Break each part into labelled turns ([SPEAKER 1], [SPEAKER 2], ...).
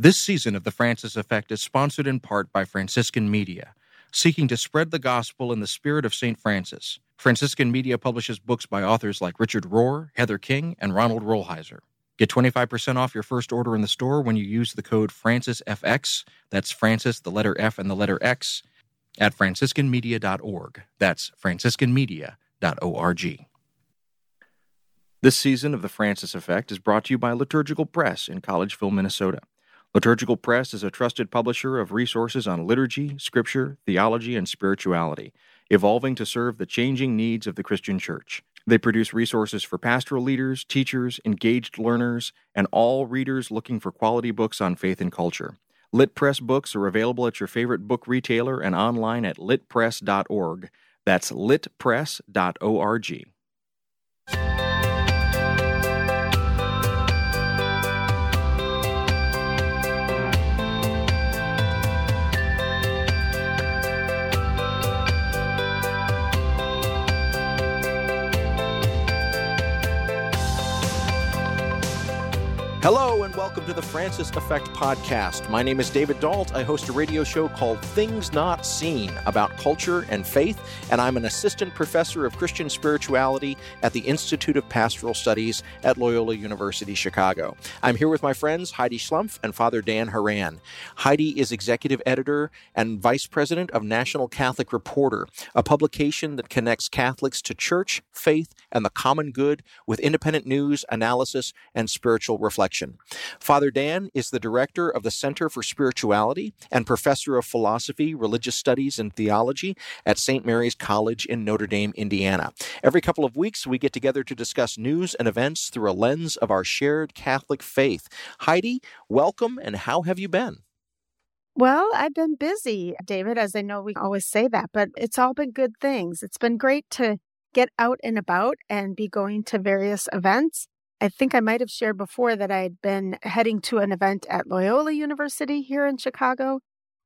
[SPEAKER 1] This season of The Francis Effect is sponsored in part by Franciscan Media, seeking to spread the gospel in the spirit of St. Francis. Franciscan Media publishes books by authors like Richard Rohr, Heather King, and Ronald Rolheiser. Get 25% off your first order in the store when you use the code FrancisFX. That's Francis, the letter F, and the letter X at franciscanmedia.org. That's franciscanmedia.org. This season of The Francis Effect is brought to you by Liturgical Press in Collegeville, Minnesota. Liturgical Press is a trusted publisher of resources on liturgy, scripture, theology, and spirituality, evolving to serve the changing needs of the Christian church. They produce resources for pastoral leaders, teachers, engaged learners, and all readers looking for quality books on faith and culture. Lit Press books are available at your favorite book retailer and online at litpress.org. That's litpress.org. Hello, and welcome to the Francis Effect podcast. My name is David Dault. I host a radio show called Things Not Seen about culture and faith, and I'm an assistant professor of Christian spirituality at the Institute of Pastoral Studies at Loyola University Chicago. I'm here with my friends Heidi Schlumpf and Father Dan Horan. Heidi is executive editor and vice president of National Catholic Reporter, a publication that connects Catholics to church, faith, and the common good with independent news, analysis, and spiritual reflection Father Dan is the director of the Center for Spirituality and professor of philosophy, religious studies, and theology at St. Mary's College in Notre Dame, Indiana. Every couple of weeks, we get together to discuss news and events through a lens of our shared Catholic faith. Heidi, welcome, and how have you been?
[SPEAKER 2] Well, I've been busy, David, as I know we always say that, but it's all been good things. It's been great to get out and about and be going to various events. I think I might have shared before that I had been heading to an event at Loyola University here in Chicago.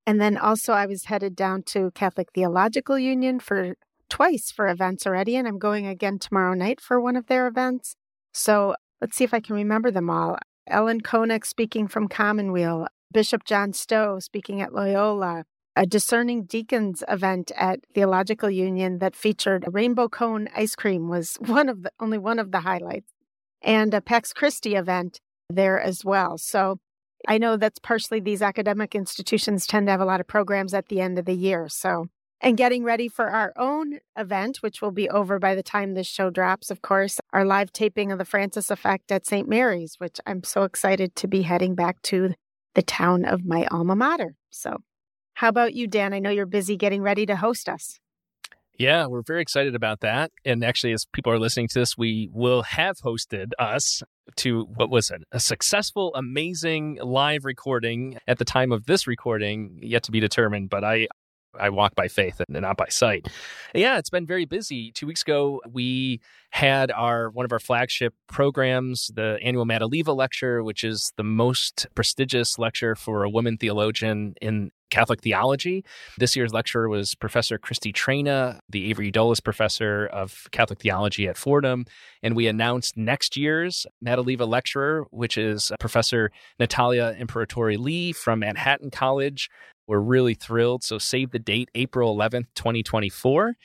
[SPEAKER 2] And then also I was headed down to Catholic Theological Union for twice for events already. And I'm going again tomorrow night for one of their events. So let's see if I can remember them all. Ellen Koenig speaking from Commonweal, Bishop John Stowe speaking at Loyola, a discerning deacons event at Theological Union that featured a rainbow cone ice cream was one of the only one of the highlights and a Pax Christi event there as well. So I know that's partially these academic institutions tend to have a lot of programs at the end of the year. So, and getting ready for our own event, which will be over by the time this show drops, of course, our live taping of the Francis Effect at St. Mary's, which I'm so excited to be heading back to the town of my alma mater. So, how about you, Dan? I know you're busy getting ready to host us.
[SPEAKER 3] Yeah, we're very excited about that. And actually, as people are listening to this, we will have hosted us to what was it, a successful, amazing live recording at the time of this recording, yet to be determined. But I, I walk by faith and not by sight. Yeah, it's been very busy. Two weeks ago, we had our one of our flagship programs, the annual Madeleva Lecture, which is the most prestigious lecture for a woman theologian in Catholic theology. This year's lecturer was Professor Cristina Traina, the Avery Dulles Professor of Catholic Theology at Fordham. And we announced next year's Madeleva lecturer, which is Professor Natalia Imperatori Lee from Manhattan College. We're really thrilled. So save the date, April 11th, 2024.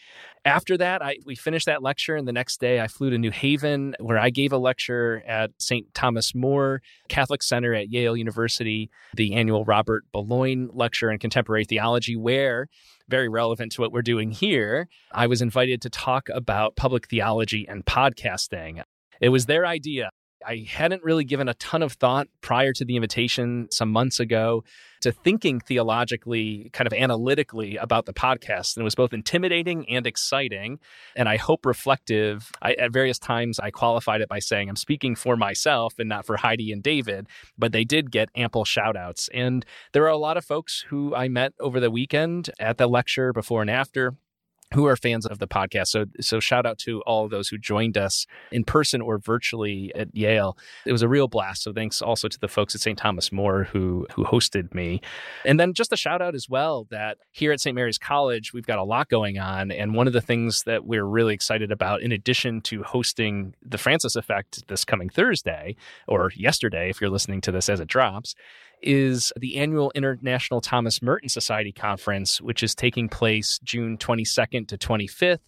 [SPEAKER 3] After that, I, we finished that lecture, and the next day I flew to New Haven, where I gave a lecture at St. Thomas More Catholic Center at Yale University, the annual Robert Beloin Lecture in Contemporary Theology, where, very relevant to what we're doing here, I was invited to talk about public theology and podcasting. It was their idea. I hadn't really given a ton of thought prior to the invitation some months ago to thinking theologically, kind of analytically about the podcast. And it was both intimidating and exciting, and I hope reflective. I, at various times, I qualified it by saying I'm speaking for myself and not for Heidi and David, but they did get ample shout outs. And there are a lot of folks who I met over the weekend at the lecture before and after who are fans of the podcast. So, so shout out to all those who joined us in person or virtually at Yale. It was a real blast. So, thanks also to the folks at St. Thomas More who who hosted me, and then just a shout out as well that here at St. Mary's College we've got a lot going on, and one of the things that we're really excited about, in addition to hosting the Francis Effect this coming Thursday or yesterday, if you're listening to this as it drops, is the annual International Thomas Merton Society Conference, which is taking place June 22nd to 25th.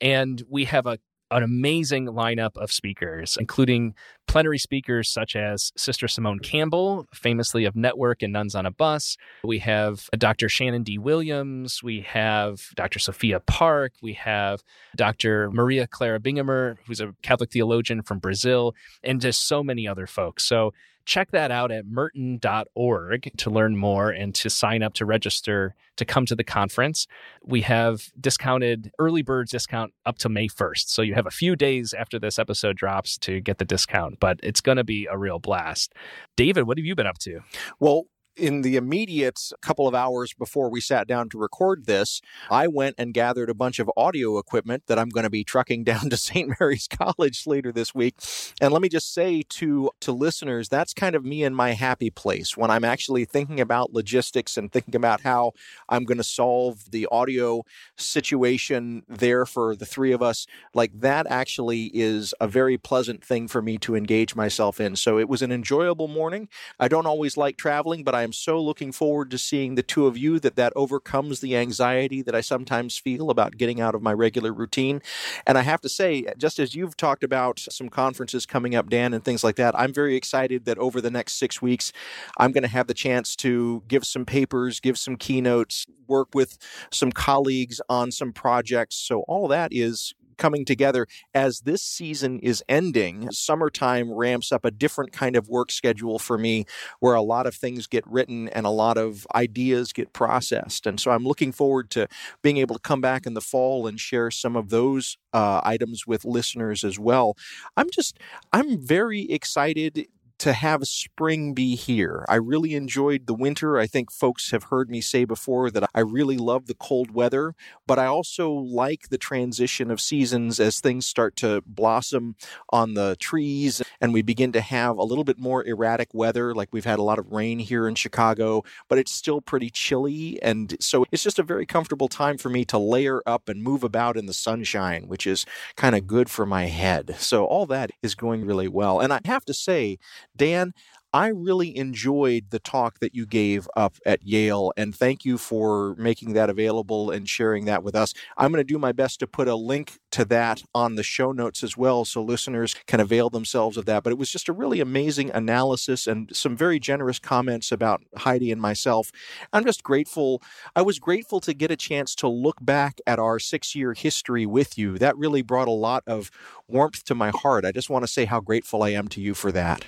[SPEAKER 3] And we have a an amazing lineup of speakers, including plenary speakers such as Sister Simone Campbell, famously of Network and Nuns on a Bus. We have Dr. Shannon Dee Williams. We have Dr. Sophia Park. We have Dr. Maria Clara Bingemer, who's a Catholic theologian from Brazil, and just so many other folks. So check that out at merton.org to learn more and to sign up to register to come to the conference. We have discounted early bird discount up to May 1st. So you have a few days after this episode drops to get the discount, but it's going to be a real blast. David, what have you been up to?
[SPEAKER 1] Well, in the immediate couple of hours before we sat down to record this, I went and gathered a bunch of audio equipment that I'm going to be trucking down to St. Mary's College later this week. And let me just say to to listeners, that's kind of me in my happy place when I'm actually thinking about logistics and thinking about how I'm going to solve the audio situation there for the three of us. Like that actually is a very pleasant thing for me to engage myself in. So it was an enjoyable morning. I don't always like traveling, but I am so looking forward to seeing the two of you that that overcomes the anxiety that I sometimes feel about getting out of my regular routine. And I have to say, just as you've talked about some conferences coming up, Dan, and things like that, I'm very excited that over the next six weeks, I'm going to have the chance to give some papers, give some keynotes, work with some colleagues on some projects. So all that is coming together as this season is ending. Summertime ramps up a different kind of work schedule for me where a lot of things get written and a lot of ideas get processed. And so I'm looking forward to being able to come back in the fall and share some of those uh, items with listeners as well. I'm just, I'm very excited to have spring be here. I really enjoyed the winter. I think folks have heard me say before that I really love the cold weather, but I also like the transition of seasons as things start to blossom on the trees and we begin to have a little bit more erratic weather. Like we've had a lot of rain here in Chicago, but it's still pretty chilly. And so it's just a very comfortable time for me to layer up and move about in the sunshine, which is kind of good for my head. So all that is going really well. And I have to say, Dan, I really enjoyed the talk that you gave up at Yale, and thank you for making that available and sharing that with us. I'm going to do my best to put a link to that on the show notes as well so listeners can avail themselves of that. But it was just a really amazing analysis and some very generous comments about Heidi and myself. I'm just grateful. I was grateful to get a chance to look back at our six year history with you. That really brought a lot of warmth to my heart. I just want to say how grateful I am to you for that.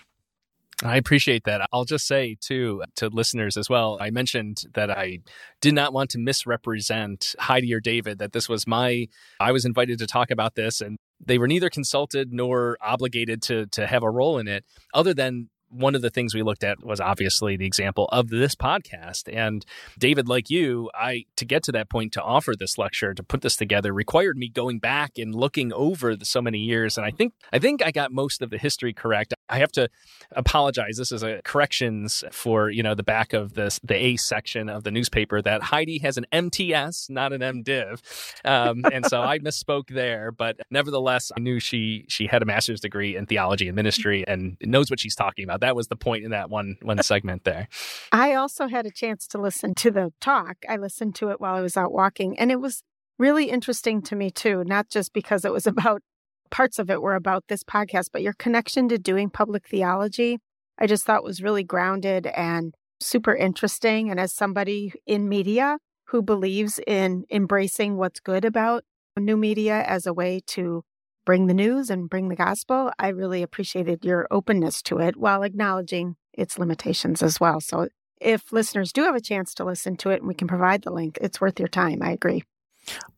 [SPEAKER 3] I appreciate that. I'll just say, too, to listeners as well, I mentioned that I did not want to misrepresent Heidi or David, that this was my, I was invited to talk about this, and they were neither consulted nor obligated to, to have a role in it, other than one of the things we looked at was obviously the example of this podcast. And david like you i to get to that point to offer this lecture to put this together required me going back and looking over the, so many years. And i think i think i got most of the history correct. I have to apologize. This is a corrections for you know the back of this the a section of the newspaper that heidi has an mts not an mdiv um, and so i misspoke there. But nevertheless i knew she she had a master's degree in theology and ministry and knows what she's talking about that was the point in that one one segment there.
[SPEAKER 2] I also had a chance to listen to the talk. I listened to it while I was out walking, and it was really interesting to me too. Not just because it was about parts of it were about this podcast, but your connection to doing public theology. I just thought was really grounded and super interesting. And as somebody in media who believes in embracing what's good about new media as a way to bring the news and bring the gospel, I really appreciated your openness to it while acknowledging its limitations as well. So if listeners do have a chance to listen to it and we can provide the link, it's worth your time. I agree.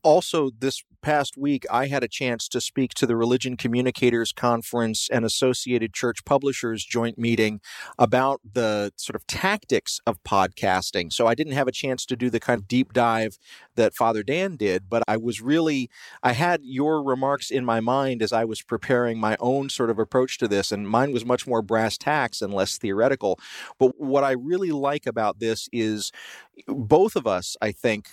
[SPEAKER 1] Also, this past week, I had a chance to speak to the Religion Communicators Conference and Associated Church Publishers joint meeting about the sort of tactics of podcasting. So I didn't have a chance to do the kind of deep dive that Father Dan did, but I was really, I had your remarks in my mind as I was preparing my own sort of approach to this, and mine was much more brass tacks and less theoretical. But what I really like about this is both of us, I think,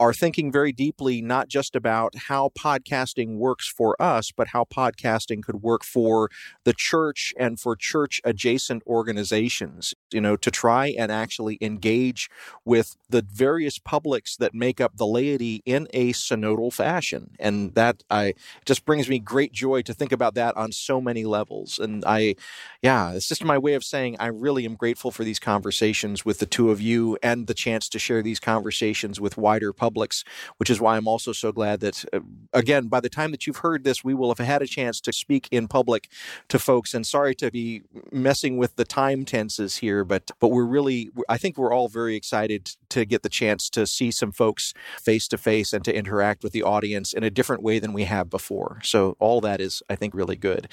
[SPEAKER 1] are thinking very deeply not just about how podcasting works for us, but how podcasting could work for the church and for church adjacent organizations, you know, to try and actually engage with the various publics that make up the laity in a synodal fashion. And that I just brings me great joy to think about that on so many levels. And I, yeah, it's just my way of saying I really am grateful for these conversations with the two of you and the chance to share these conversations with wider public publics, which is why I'm also so glad that, uh, again, by the time that you've heard this, we will have had a chance to speak in public to folks. And sorry to be messing with the time tenses here, but but we're really, I think we're all very excited to get the chance to see some folks face to face and to interact with the audience in a different way than we have before. So all that is, I think, really good.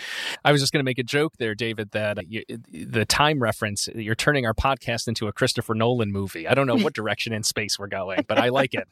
[SPEAKER 3] I was just going to make a joke there, David, that you, the time reference, you're turning our podcast into a Christopher Nolan movie. I don't know what direction in space we're going, but I like it.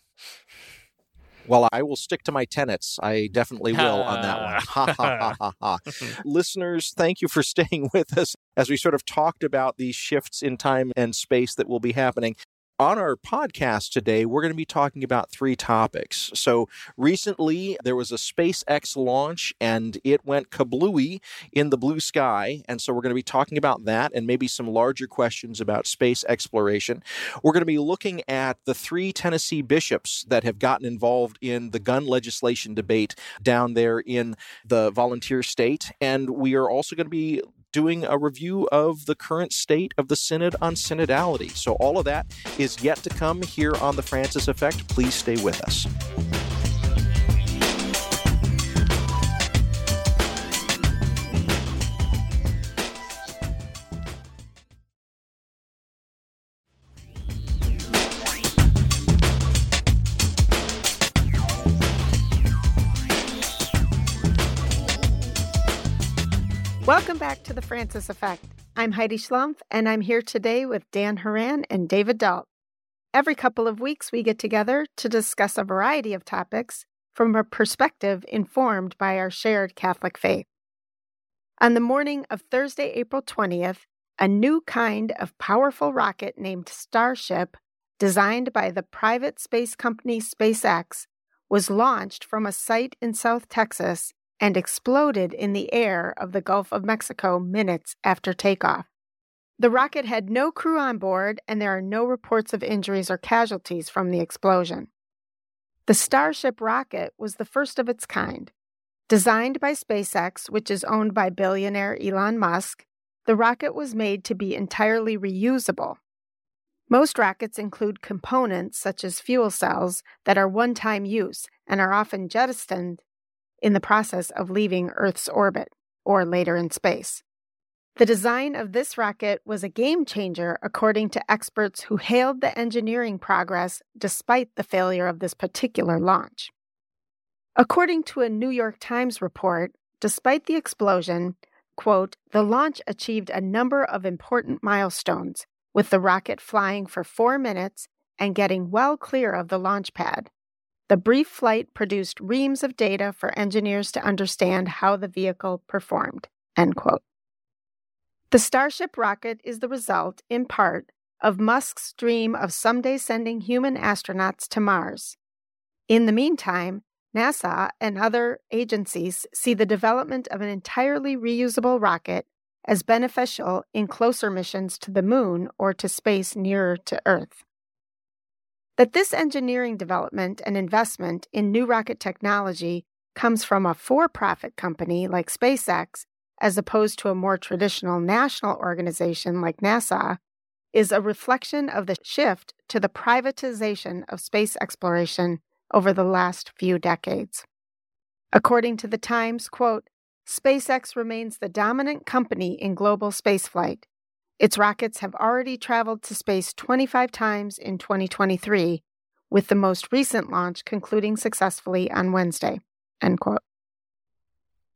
[SPEAKER 1] Well, I will stick to my tenets. I definitely will on that one. Ha ha ha ha ha. Listeners, thank you for staying with us as we sort of talked about these shifts in time and space that will be happening. On our podcast today, we're going to be talking about three topics. So, recently there was a SpaceX launch and it went kablooey in the blue sky. And so, we're going to be talking about that and maybe some larger questions about space exploration. We're going to be looking at the three Tennessee bishops that have gotten involved in the gun legislation debate down there in the volunteer state. And we are also going to be doing a review of the current state of the Synod on synodality. So, all of that is yet to come here on The Francis Effect. Please stay with us.
[SPEAKER 2] Welcome back to the Francis Effect. I'm Heidi Schlumpf, and I'm here today with Dan Horan and David Dault. Every couple of weeks, we get together to discuss a variety of topics from a perspective informed by our shared Catholic faith. On the morning of Thursday, April 20th, a new kind of powerful rocket named Starship, designed by the private space company SpaceX, was launched from a site in South Texas and exploded in the air of the Gulf of Mexico minutes after takeoff. The rocket had no crew on board, and there are no reports of injuries or casualties from the explosion. The Starship rocket was the first of its kind. Designed by SpaceX, which is owned by billionaire Elon Musk, the rocket was made to be entirely reusable. Most rockets include components such as fuel cells that are one time use and are often jettisoned in the process of leaving Earth's orbit or later in space. The design of this rocket was a game changer, according to experts who hailed the engineering progress despite the failure of this particular launch. According to a New York Times report, despite the explosion, quote, the launch achieved a number of important milestones, with the rocket flying for four minutes and getting well clear of the launch pad, the brief flight produced reams of data for engineers to understand how the vehicle performed. End quote. The Starship rocket is the result, in part, of Musk's dream of someday sending human astronauts to Mars. In the meantime, NASA and other agencies see the development of an entirely reusable rocket as beneficial in closer missions to the moon or to space nearer to Earth. That this engineering development and investment in new rocket technology comes from a for profit company like SpaceX, as opposed to a more traditional national organization like NASA, is a reflection of the shift to the privatization of space exploration over the last few decades. According to the Times, quote, SpaceX remains the dominant company in global spaceflight, its rockets have already traveled to space 25 times in 2023, with the most recent launch concluding successfully on Wednesday. End quote.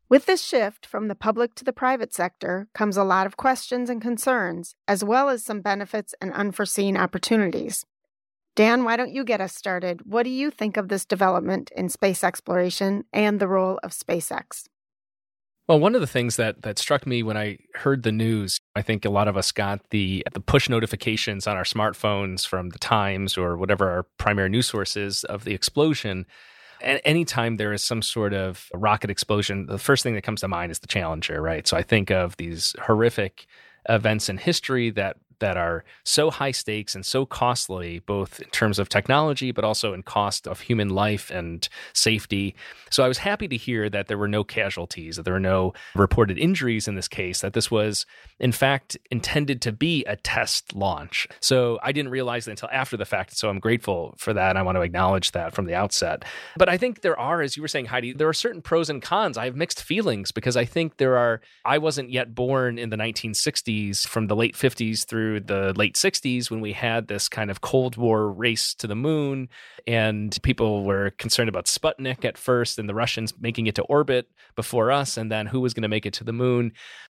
[SPEAKER 2] With this shift from the public to the private sector comes a lot of questions and concerns, as well as some benefits and unforeseen opportunities. Dan, why don't you get us started? What do you think of this development in space exploration and the role of SpaceX?
[SPEAKER 3] Well, one of the things that that struck me when I heard the news I think a lot of us got the the push notifications on our smartphones from the Times or whatever our primary news source is of the explosion. And anytime there is some sort of rocket explosion, the first thing that comes to mind is the Challenger, right? So I think of these horrific events in history that that are so high stakes and so costly, both in terms of technology, but also in cost of human life and safety. So I was happy to hear that there were no casualties, that there were no reported injuries in this case, that this was, in fact, intended to be a test launch. So I didn't realize that until after the fact. So I'm grateful for that. I want to acknowledge that from the outset. But I think there are, as you were saying, Heidi, there are certain pros and cons. I have mixed feelings because I think there are, I wasn't yet born in the 1960s from the late 50s through through the late 60s when we had this kind of Cold War race to the moon, and people were concerned about Sputnik at first and the Russians making it to orbit before us, and then who was going to make it to the moon.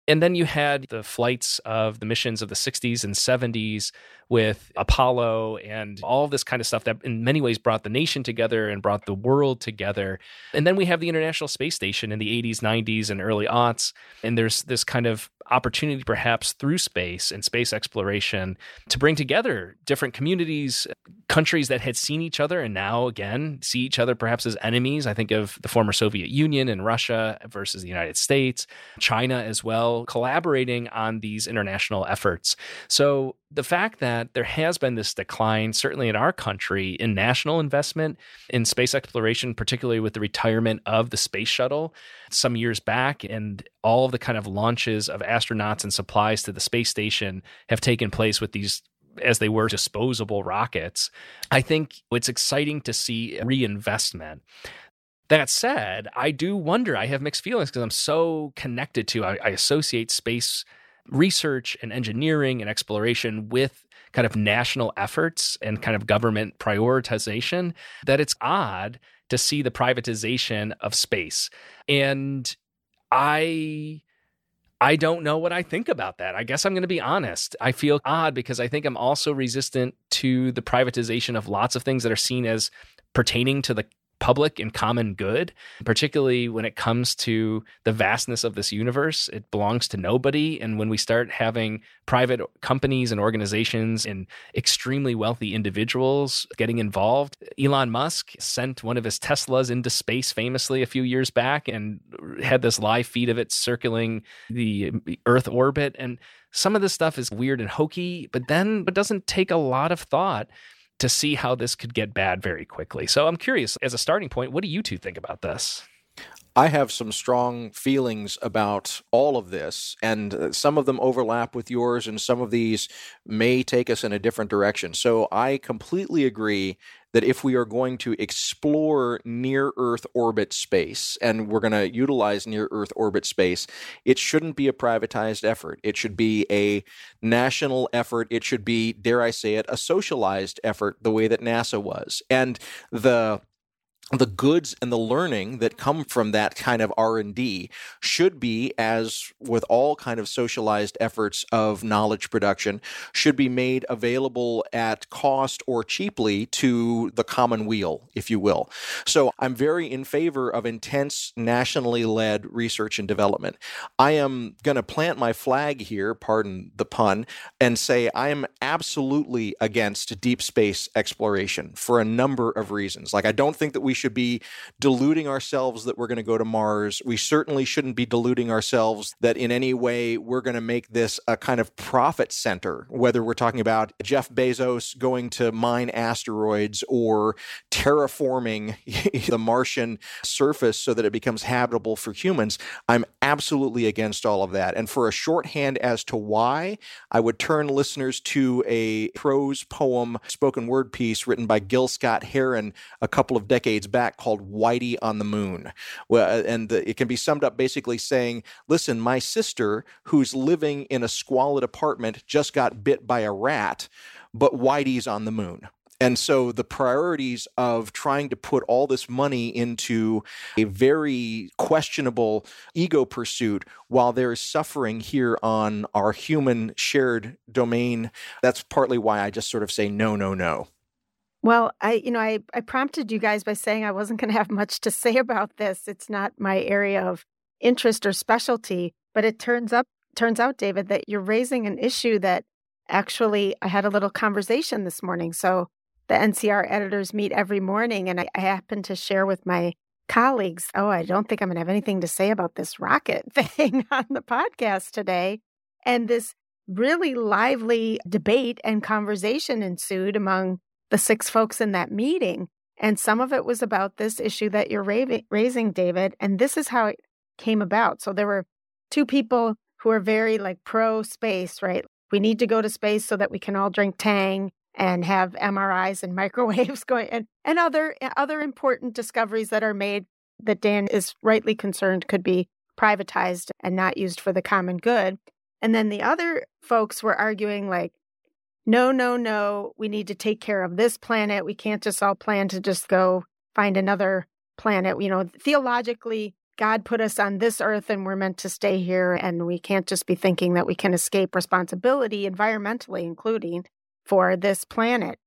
[SPEAKER 3] And then you had the flights of the missions of the 60s and 70s with Apollo and all this kind of stuff that in many ways brought the nation together and brought the world together. And then we have the International Space Station in the 80s, 90s, and early aughts. And there's this kind of opportunity, perhaps through space and space exploration, to bring together different communities, countries that had seen each other and now again see each other perhaps as enemies. I think of the former Soviet Union and Russia versus the United States, China as well, collaborating on these international efforts. So the fact that there has been this decline, certainly in our country, in national investment in space exploration, particularly with the retirement of the space shuttle some years back, and all of the kind of launches of astronauts and supplies to the space station have taken place with these as they were disposable rockets. I think it's exciting to see reinvestment. That said, I do wonder, I have mixed feelings because I'm so connected to, I, I associate space research and engineering and exploration with kind of national efforts and kind of government prioritization that it's odd to see the privatization of space. And I I don't know what I think about that. I guess I'm going to be honest. I feel odd because I think I'm also resistant to the privatization of lots of things that are seen as pertaining to the public and common good, particularly when it comes to the vastness of this universe. It belongs to nobody. And when we start having private companies and organizations and extremely wealthy individuals getting involved, Elon Musk sent one of his Teslas into space famously a few years back and had this live feed of it circling the Earth orbit. And some of this stuff is weird and hokey, but then but doesn't take a lot of thought to see how this could get bad very quickly. So I'm curious, as a starting point, what do you two think about this?
[SPEAKER 1] I have some strong feelings about all of this, and uh, some of them overlap with yours, and some of these may take us in a different direction. So I completely agree that if we are going to explore near Earth orbit space and we're going to utilize near Earth orbit space, it shouldn't be a privatized effort. It should be a national effort. It should be, dare I say it, a socialized effort the way that NASA was. And the the goods and the learning that come from that kind of r&d should be as with all kind of socialized efforts of knowledge production should be made available at cost or cheaply to the common weal if you will. So i'm very in favor of intense nationally led research and development. I am going to plant my flag here pardon the pun and say i am absolutely against deep space exploration for a number of reasons. Like i don't think that we should be deluding ourselves that we're going to go to Mars. We certainly shouldn't be deluding ourselves that in any way we're going to make this a kind of profit center, whether we're talking about Jeff Bezos going to mine asteroids or terraforming the Martian surface so that it becomes habitable for humans. I'm absolutely against all of that. And for a shorthand as to why, I would turn listeners to a prose poem, spoken word piece written by Gil Scott Heron a couple of decades back called Whitey on the Moon. Well, uh, and the, it can be summed up basically saying, listen, my sister, who's living in a squalid apartment, just got bit by a rat, but Whitey's on the moon. And so the priorities of trying to put all this money into a very questionable ego pursuit while there is suffering here on our human shared domain, that's partly why I just sort of say no, no, no.
[SPEAKER 2] Well, I, you know, I, I prompted you guys by saying I wasn't going to have much to say about this. It's not my area of interest or specialty, but it turns up turns out, David, that you're raising an issue that actually I had a little conversation this morning. So the NCR editors meet every morning, and I, I happen to share with my colleagues, oh, I don't think I'm going to have anything to say about this rocket thing on the podcast today. And this really lively debate and conversation ensued among the six folks in that meeting. And some of it was about this issue that you're raising, David. And this is how it came about. So there were two people who are very like pro space, right? We need to go to space so that we can all drink Tang and have MRIs and microwaves going and, and other eh, other important discoveries that are made that Dan is rightly concerned could be privatized and not used for the common good. And then the other folks were arguing like no, no, no, we need to take care of this planet. We can't just all plan to just go find another planet. You know, theologically, God put us on this earth and we're meant to stay here. And we can't just be thinking that we can escape responsibility, environmentally, including for this planet.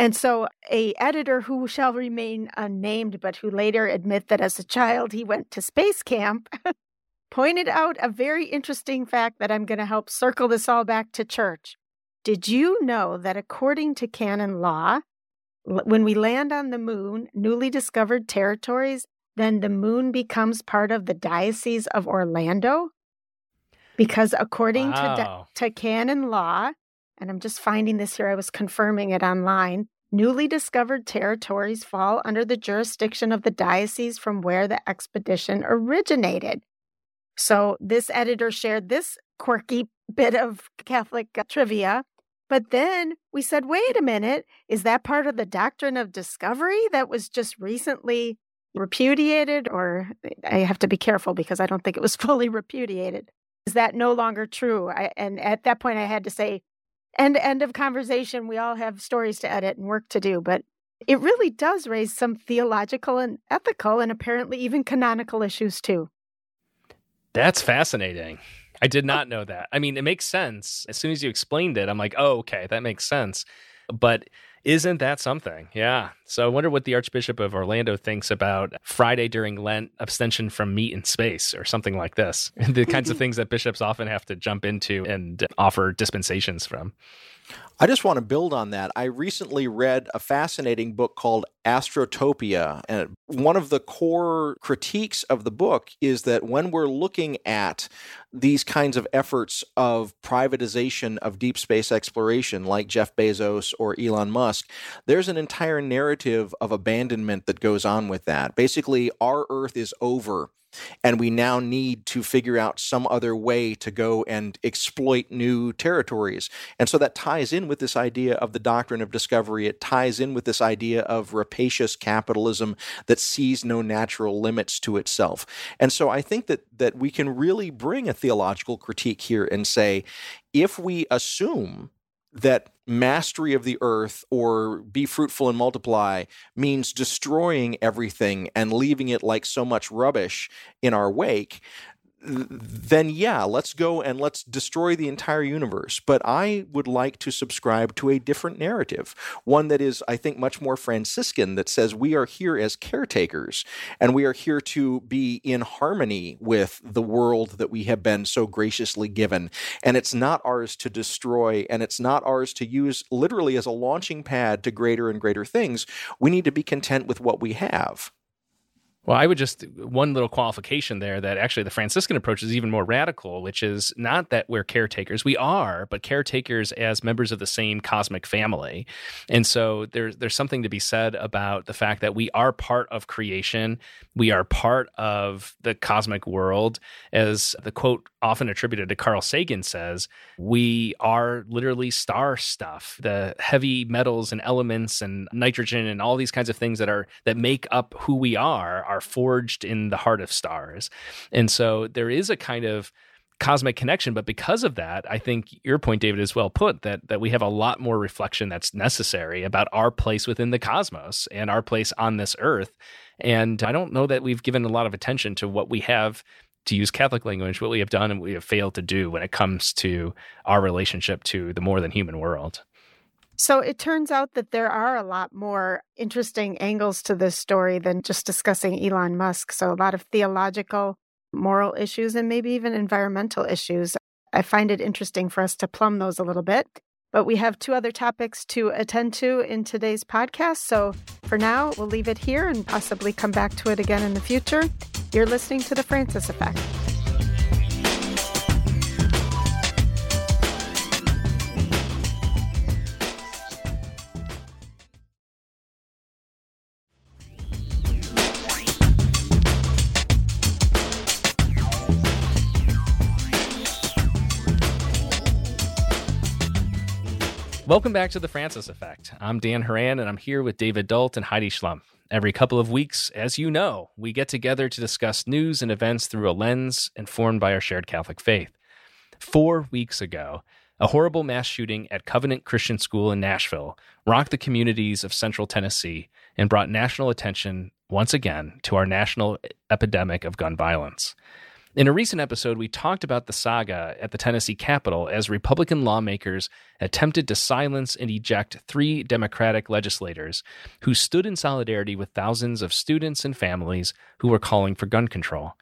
[SPEAKER 2] And so, a editor who shall remain unnamed, but who later admit that as a child he went to space camp, pointed out a very interesting fact that I'm going to help circle this all back to church. Did you know that according to canon law, when we land on the moon, newly discovered territories, then the moon becomes part of the Diocese of Orlando? Because according wow. to, to canon law, and I'm just finding this here, I was confirming it online. Newly discovered territories fall under the jurisdiction of the diocese from where the expedition originated. So, this editor shared this quirky bit of Catholic trivia. But then we said, wait a minute, is that part of the doctrine of discovery that was just recently repudiated? Or eh, I have to be careful because I don't think it was fully repudiated. Is that no longer true? I, and at that point, I had to say, end end of conversation. We all have stories to edit and work to do, but it really does raise some theological and ethical and apparently even canonical issues too.
[SPEAKER 3] That's fascinating. I did not know that. I mean, it makes sense. As soon as you explained it, I'm like, oh, okay, that makes sense. But isn't that something? Yeah. So I wonder what the Archbishop of Orlando thinks about Friday during Lent abstention from meat in space or something like this. the kinds of things that bishops often have to jump into and offer dispensations from.
[SPEAKER 1] I just want to build on that. I recently read a fascinating book called Astrotopia. And one of the core critiques of the book is that when we're looking at these kinds of efforts of privatization of deep space exploration, like Jeff Bezos or Elon Musk, there's an entire narrative of abandonment that goes on with that. Basically, our Earth is over and we now need to figure out some other way to go and exploit new territories. And so that ties in with this idea of the doctrine of discovery. It ties in with this idea of rapacious capitalism that sees no natural limits to itself. And so I think that that we can really bring a theological critique here and say if we assume that mastery of the earth or be fruitful and multiply means destroying everything and leaving it like so much rubbish in our wake, then yeah, let's go and let's destroy the entire universe. But I would like to subscribe to a different narrative, one that is, I think, much more Franciscan, that says we are here as caretakers and we are here to be in harmony with the world that we have been so graciously given. And it's not ours to destroy and it's not ours to use literally as a launching pad to greater and greater things. We need to be content with what we have.
[SPEAKER 3] Well, I would just one little qualification there that actually the Franciscan approach is even more radical, which is not that we're caretakers. We are, but caretakers as members of the same cosmic family. And so there's there's something to be said about the fact that we are part of creation. We are part of the cosmic world. As the quote often attributed to Carl Sagan says, we are literally star stuff. The heavy metals and elements and nitrogen and all these kinds of things that are that make up who we are are forged in the heart of stars. And so there is a kind of cosmic connection but because of that i think your point david is well put that that we have a lot more reflection that's necessary about our place within the cosmos and our place on this earth and i don't know that we've given a lot of attention to what we have to use catholic language what we have done and what we have failed to do when it comes to our relationship to the more than human world
[SPEAKER 2] so it turns out that there are a lot more interesting angles to this story than just discussing Elon Musk. So a lot of theological, moral issues, and maybe even environmental issues. I find it interesting for us to plumb those a little bit. But we have two other topics to attend to in today's podcast. So for now, we'll leave it here and possibly come back to it again in the future. You're listening to The Francis Effect.
[SPEAKER 3] Welcome back to the Francis Effect. I'm Dan Horan, and I'm here with David Dault and Heidi Schlumpf. Every couple of weeks, as you know, we get together to discuss news and events through a lens informed by our shared Catholic faith. Four weeks ago, a horrible mass shooting at Covenant Christian School in Nashville rocked the communities of central Tennessee and brought national attention once again to our national epidemic of gun violence. In a recent episode, we talked about the saga at the Tennessee Capitol as Republican lawmakers attempted to silence and eject three Democratic legislators who stood in solidarity with thousands of students and families who were calling for gun control.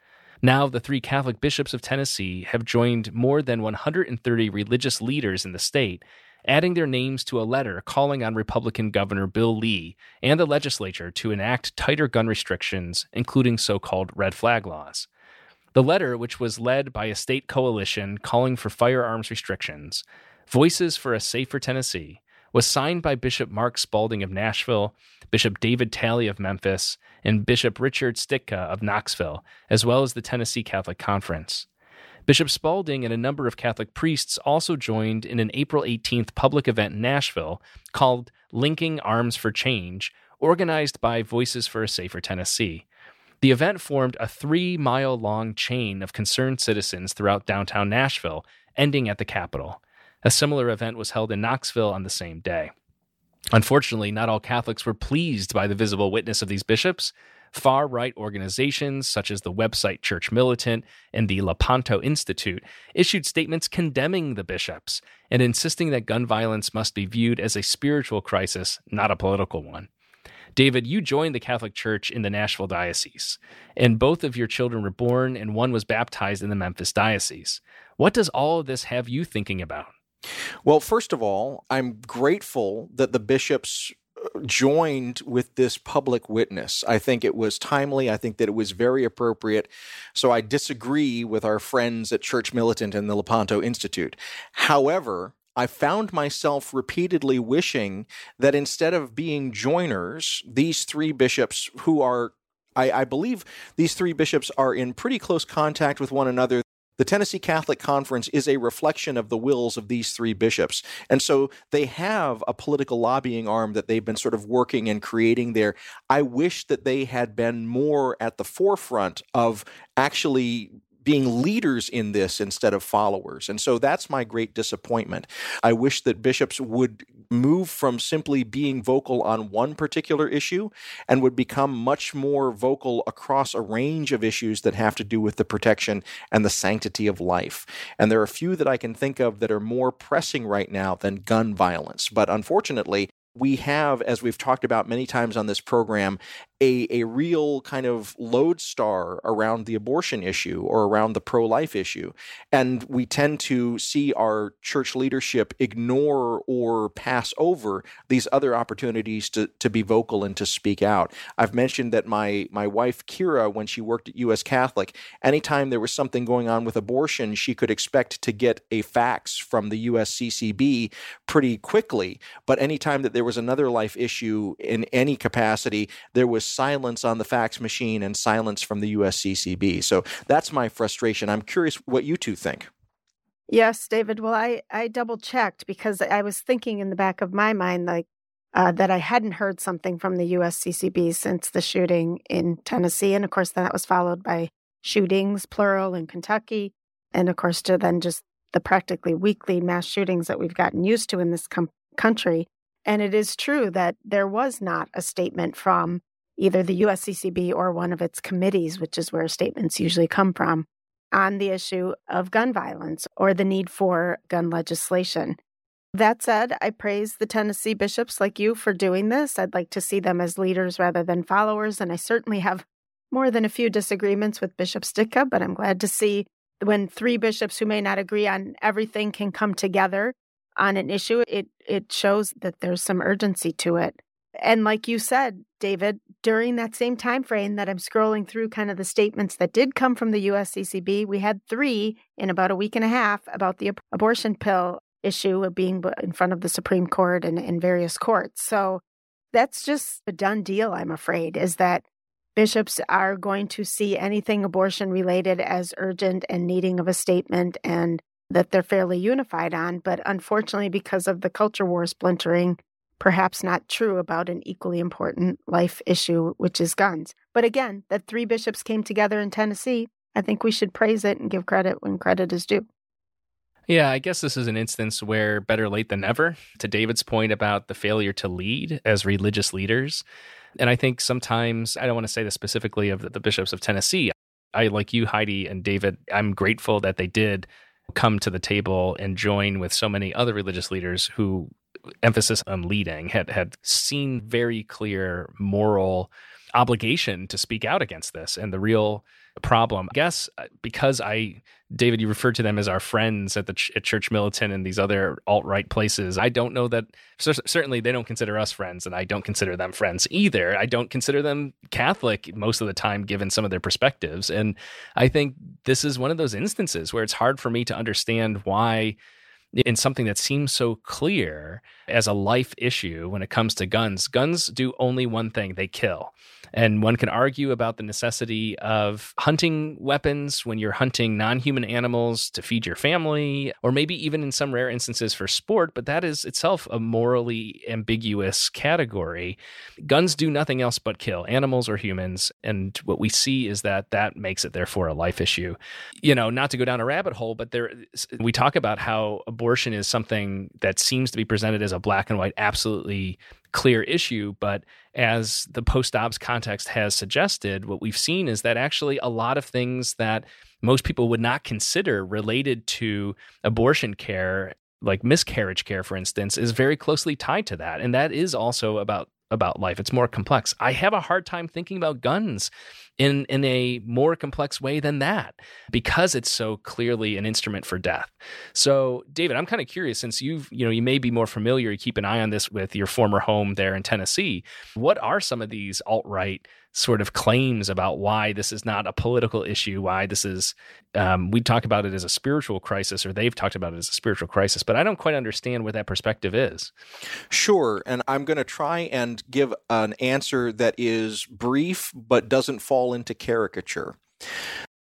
[SPEAKER 3] Now, the three Catholic bishops of Tennessee have joined more than 130 religious leaders in the state, adding their names to a letter calling on Republican Governor Bill Lee and the legislature to enact tighter gun restrictions, including so called red flag laws. The letter, which was led by a state coalition calling for firearms restrictions, Voices for a Safer Tennessee, was signed by Bishop Mark Spalding of Nashville, Bishop David Talley of Memphis, and Bishop Richard Stika of Knoxville, as well as the Tennessee Catholic Conference. Bishop Spalding and a number of Catholic priests also joined in an April 18th public event in Nashville called Linking Arms for Change, organized by Voices for a Safer Tennessee. The event formed a three mile long chain of concerned citizens throughout downtown Nashville, ending at the Capitol. A similar event was held in Knoxville on the same day. Unfortunately, not all Catholics were pleased by the visible witness of these bishops. Far right organizations, such as the website Church Militant and the Lepanto Institute, issued statements condemning the bishops and insisting that gun violence must be viewed as a spiritual crisis, not a political one. David, you joined the Catholic Church in the Nashville Diocese, and both of your children were born, and one was baptized in the Memphis Diocese. What does all of this have you thinking about?
[SPEAKER 1] Well, first of all, I'm grateful that the bishops uh, joined with this public witness. I think it was timely. I think that it was very appropriate. So I disagree with our friends at Church Militant and the Lepanto Institute. However, I found myself repeatedly wishing that instead of being joiners, these three bishops who are I, I, believe these three bishops are in pretty close contact with one another. The Tennessee Catholic Conference is a reflection of the wills of these three bishops. And so they have a political lobbying arm that they've been sort of working and creating there. I wish that they had been more at the forefront of actually being leaders in this instead of followers. And so that's my great disappointment. I wish that bishops would move from simply being vocal on one particular issue and would become much more vocal across a range of issues that have to do with the protection and the sanctity of life. And there are a few that I can think of that are more pressing right now than gun violence. But unfortunately, we have, as we've talked about many times on this program, a, a real kind of lodestar around the abortion issue or around the pro life issue. And we tend to see our church leadership ignore or pass over these other opportunities to, to be vocal and to speak out. I've mentioned that my, my wife, Kira, when she worked at U.S. Catholic, anytime there was something going on with abortion, she could expect to get a fax from the USCCB pretty quickly. But anytime that there was another life issue in any capacity, there was silence on the fax machine and silence from the USCCB. So that's my frustration. I'm curious what you two think.
[SPEAKER 2] Yes, David. Well, I, I double checked because I was thinking in the back of my mind, like, uh, that I hadn't heard something from the USCCB since the shooting in Tennessee. And of course, that was followed by shootings, plural, in Kentucky. And of course, to then just the practically weekly mass shootings that we've gotten used to in this com- country. And it is true that there was not a statement from either the USCCB or one of its committees, which is where statements usually come from, on the issue of gun violence or the need for gun legislation. That said, I praise the Tennessee bishops like you for doing this. I'd like to see them as leaders rather than followers, and I certainly have more than a few disagreements with Bishop Stika, but I'm glad to see when three bishops who may not agree on everything can come together on an issue, it it shows that there's some urgency to it. And like you said, David, during that same time frame that I'm scrolling through kind of the statements that did come from the USCCB, we had three in about a week and a half about the abortion pill issue of being in front of the Supreme Court and in various courts. So that's just a done deal, I'm afraid, is that bishops are going to see anything abortion related as urgent and needing of a statement and that they're fairly unified on. But unfortunately, because of the culture war splintering, perhaps not true about an equally important life issue, which is guns. But again, that three bishops came together in Tennessee, I think we should praise it and give credit when credit is due.
[SPEAKER 3] Yeah, I guess this is an instance where better late than never. To David's point about the failure to lead as religious leaders. And I think sometimes, I don't want to say this specifically of the bishops of Tennessee. I, like you, Heidi and David, I'm grateful that they did come to the table and join with so many other religious leaders who emphasis on leading had had seen very clear moral obligation to speak out against this and the real problem. I guess uh, because I, David, you referred to them as our friends at the ch- at Church Militant and these other alt right places. I don't know that certainly they don't consider us friends, and I don't consider them friends either. I don't consider them Catholic most of the time, given some of their perspectives. And I think this is one of those instances where it's hard for me to understand why in something that seems so clear as a life issue when it comes to guns. Guns do only one thing they kill. And one can argue about the necessity of hunting weapons when you're hunting non human animals to feed your family, or maybe even in some rare instances for sport, but that is itself a morally ambiguous category. Guns do nothing else but kill animals or humans. And what we see is that that makes it, therefore, a life issue. You know, not to go down a rabbit hole, but there, we talk about how abortion is something that seems to be presented as a black and white, absolutely clear issue. But as the post Dobbs context has suggested, what we've seen is that actually a lot of things that most people would not consider related to abortion care like miscarriage care for instance is very closely tied to that and that is also about about life. It's more complex. I have a hard time thinking about guns in in a more complex way than that because it's so clearly an instrument for death. So, David, I'm kind of curious since you've, you know, you may be more familiar, you keep an eye on this with your former home there in Tennessee. What are some of these alt-right sort of claims about why this is not a political issue, why this is, um, we talk about it as a spiritual crisis, or they've talked about it as a spiritual crisis, but I don't quite understand what that perspective is.
[SPEAKER 1] Sure. And I'm going to try and give an answer that is brief, but doesn't fall into caricature.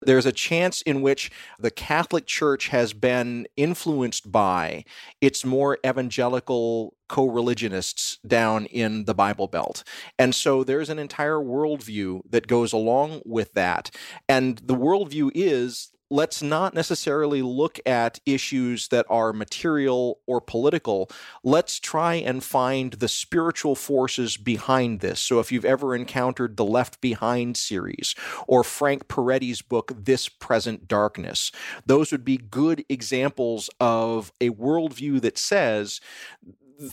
[SPEAKER 1] There's a chance in which the Catholic Church has been influenced by its more evangelical co religionists down in the Bible Belt. And so there's an entire worldview that goes along with that. And the worldview is let's not necessarily look at issues that are material or political. Let's try and find the spiritual forces behind this. So, if you've ever encountered the Left Behind series or Frank Peretti's book, This Present Darkness, those would be good examples of a worldview that says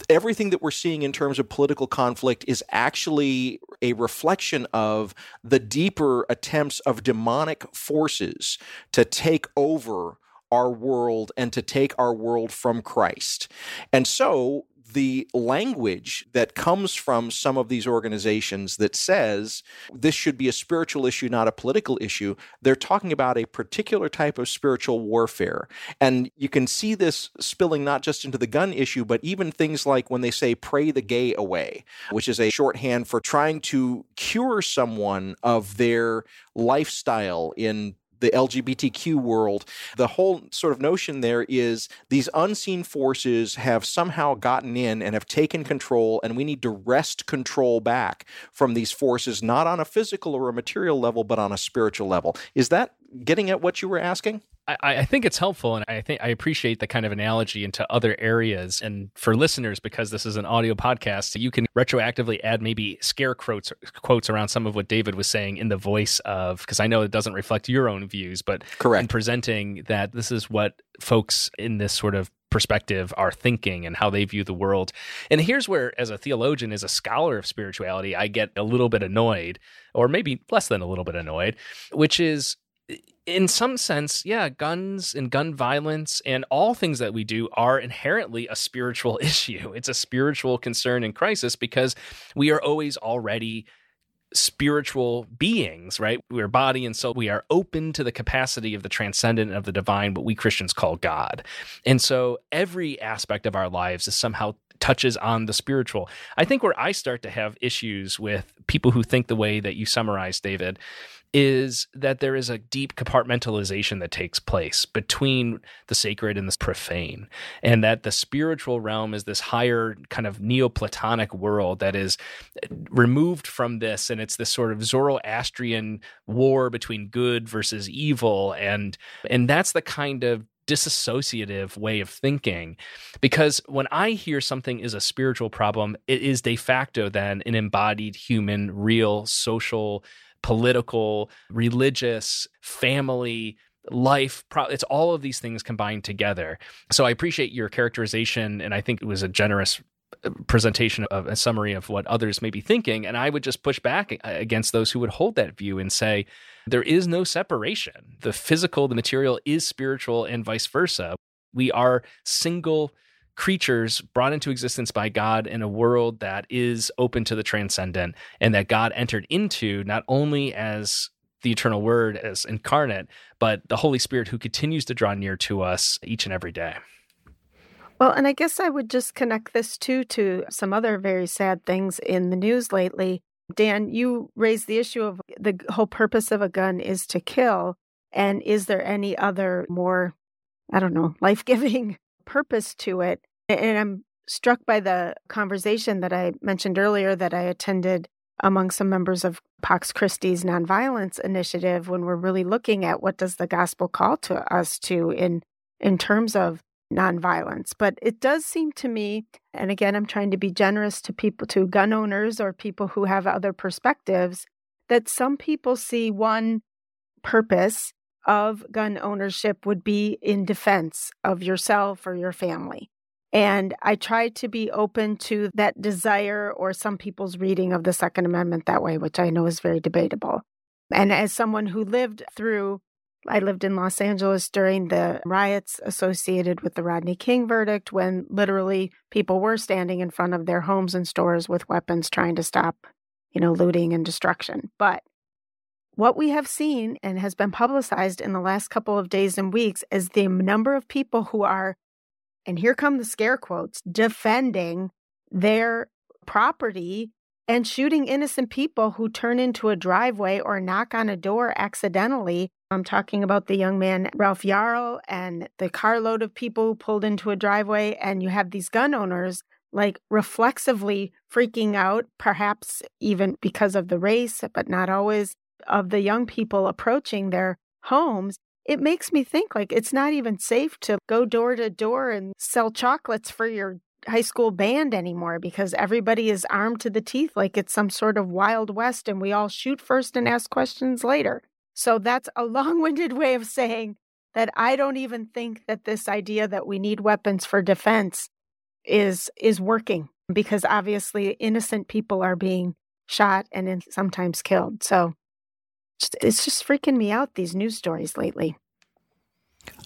[SPEAKER 1] everything that we're seeing in terms of political conflict is actually a reflection of the deeper attempts of demonic forces to take over our world and to take our world from Christ. And so the language that comes from some of these organizations that says this should be a spiritual issue, not a political issue, they're talking about a particular type of spiritual warfare. And you can see this spilling not just into the gun issue, but even things like when they say pray the gay away, which is a shorthand for trying to cure someone of their lifestyle in the LGBTQ world, the whole sort of notion there is these unseen forces have somehow gotten in and have taken control, and we need to wrest control back from these forces, not on a physical or a material level, but on a spiritual level. Is that getting at what you were asking?
[SPEAKER 3] I, I, think it's helpful, and I think I appreciate the kind of analogy into other areas. And for listeners, because this is an audio podcast, you can retroactively add maybe scare quotes quotes around some of what David was saying in the voice of, because I know it doesn't reflect your own views, but
[SPEAKER 1] correct
[SPEAKER 3] in presenting that this is what folks in this sort of perspective are thinking and how they view the world. And here's where, as a theologian, as a scholar of spirituality, I get a little bit annoyed, or maybe less than a little bit annoyed, which is in some sense, yeah, guns and gun violence and all things that we do are inherently a spiritual issue. It's a spiritual concern and crisis because we are always already spiritual beings, right? We're body and soul. We are open to the capacity of the transcendent of the divine, what we Christians call God. And so every aspect of our lives is somehow touches on the spiritual. I think where I start to have issues with people who think the way that you summarize, David, is that there is a deep compartmentalization that takes place between the sacred and the profane, and that the spiritual realm is this higher kind of Neoplatonic world that is removed from this, and it's this sort of Zoroastrian war between good versus evil, and and that's the kind of disassociative way of thinking. Because when i hear something is a spiritual problem it is de facto then an embodied human real social political, religious, family, life it's all of these things combined together. So i appreciate your characterization and i think it was a generous presentation of a summary of what others may be thinking and i would just push back against those who would hold that view and say there is no separation the physical the material is spiritual and vice versa we are single creatures brought into existence by God in a world that is open to the transcendent and that God entered into not only as the eternal word as incarnate, but the Holy Spirit who continues to draw near to us each and every day.
[SPEAKER 2] Well, and I guess I would just connect this too to some other very sad things in the news lately. Dan, you raised the issue of the whole purpose of a gun is to kill. And is there any other more, I don't know, life giving purpose to it? And I'm struck by the conversation that I mentioned earlier that I attended among some members of Pax Christi's nonviolence initiative when we're really looking at what does the gospel call to us to in in terms of nonviolence. But it does seem to me, and again, I'm trying to be generous to people, to gun owners or people who have other perspectives, that some people see one purpose of gun ownership would be in defense of yourself or your family. And I try to be open to that desire or some people's reading of the Second Amendment that way, which I know is very debatable. And as someone who lived through, I lived in Los Angeles during the riots associated with the Rodney King verdict, when literally people were standing in front of their homes and stores with weapons trying to stop, you know, looting and destruction. But what we have seen and has been publicized in the last couple of days and weeks is the number of people who are and here come the scare quotes, defending their property and shooting innocent people who turn into a driveway or knock on a door accidentally. I'm talking about the young man, Ralph Yarl, and the carload of people who pulled into a driveway. And you have these gun owners like reflexively freaking out, perhaps even because of the race, but not always, of the young people approaching their homes it makes me think like it's not even safe to go door to door and sell chocolates for your high school band anymore because everybody is armed to the teeth like it's some sort of wild west and we all shoot first and ask questions later. So that's a long-winded way of saying that I don't even think that this idea that we need weapons for defense is is working because obviously innocent people are being shot and sometimes killed. So it's just freaking me out, these news stories lately.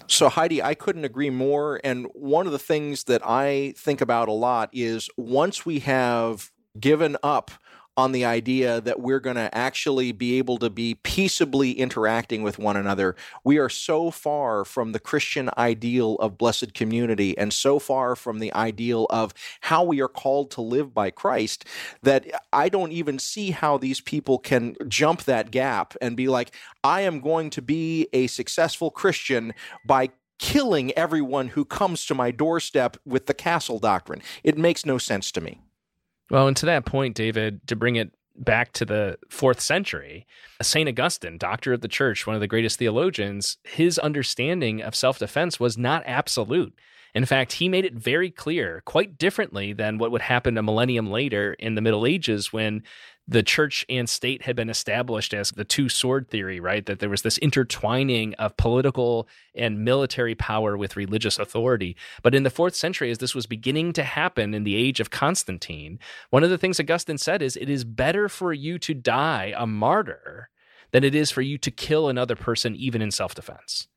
[SPEAKER 1] So, Heidi, I couldn't agree more. And one of the things that I think about a lot is once we have given up on the idea that we're going to actually be able to be peaceably interacting with one another. We are so far from the Christian ideal of blessed community and so far from the ideal of how we are called to live by Christ that I don't even see how these people can jump that gap and be like, I am going to be a successful Christian by killing everyone who comes to my doorstep with the castle doctrine. It makes no sense to me.
[SPEAKER 3] Well, and to that point, David, to bring it back to the fourth century, St. Augustine, doctor of the church, one of the greatest theologians, his understanding of self defense was not absolute. In fact, he made it very clear, quite differently than what would happen a millennium later in the Middle Ages when the church and state had been established as the two sword theory, right? That there was this intertwining of political and military power with religious authority. But in the fourth century, as this was beginning to happen in the age of Constantine, one of the things Augustine said is, It is better for you to die a martyr than it is for you to kill another person, even in self defense.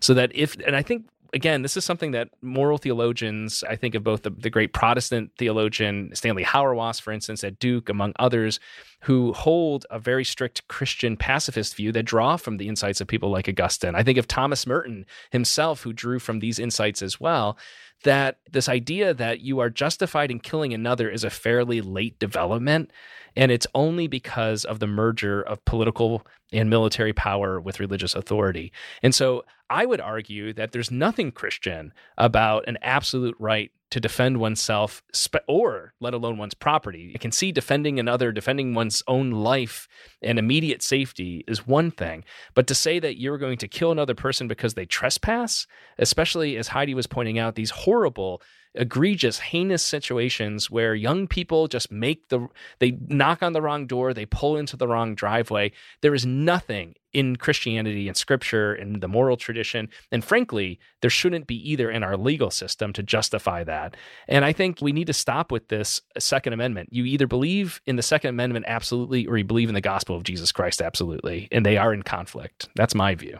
[SPEAKER 3] So that if, and I think again, this is something that moral theologians, I think of both the, the great Protestant theologian Stanley Hauerwas, for instance, at Duke, among others, who hold a very strict Christian pacifist view that draw from the insights of people like Augustine. I think of Thomas Merton himself, who drew from these insights as well. That this idea that you are justified in killing another is a fairly late development. And it's only because of the merger of political and military power with religious authority. And so I would argue that there's nothing Christian about an absolute right to defend oneself or let alone one's property. You can see defending another, defending one's own life and immediate safety is one thing. But to say that you're going to kill another person because they trespass, especially as Heidi was pointing out, these horrible egregious, heinous situations where young people just make the, they knock on the wrong door, they pull into the wrong driveway. There is nothing in Christianity and scripture and the moral tradition. And frankly, there shouldn't be either in our legal system to justify that. And I think we need to stop with this Second Amendment. You either believe in the Second Amendment absolutely, or you believe in the gospel of Jesus Christ absolutely. And they are in conflict. That's my view.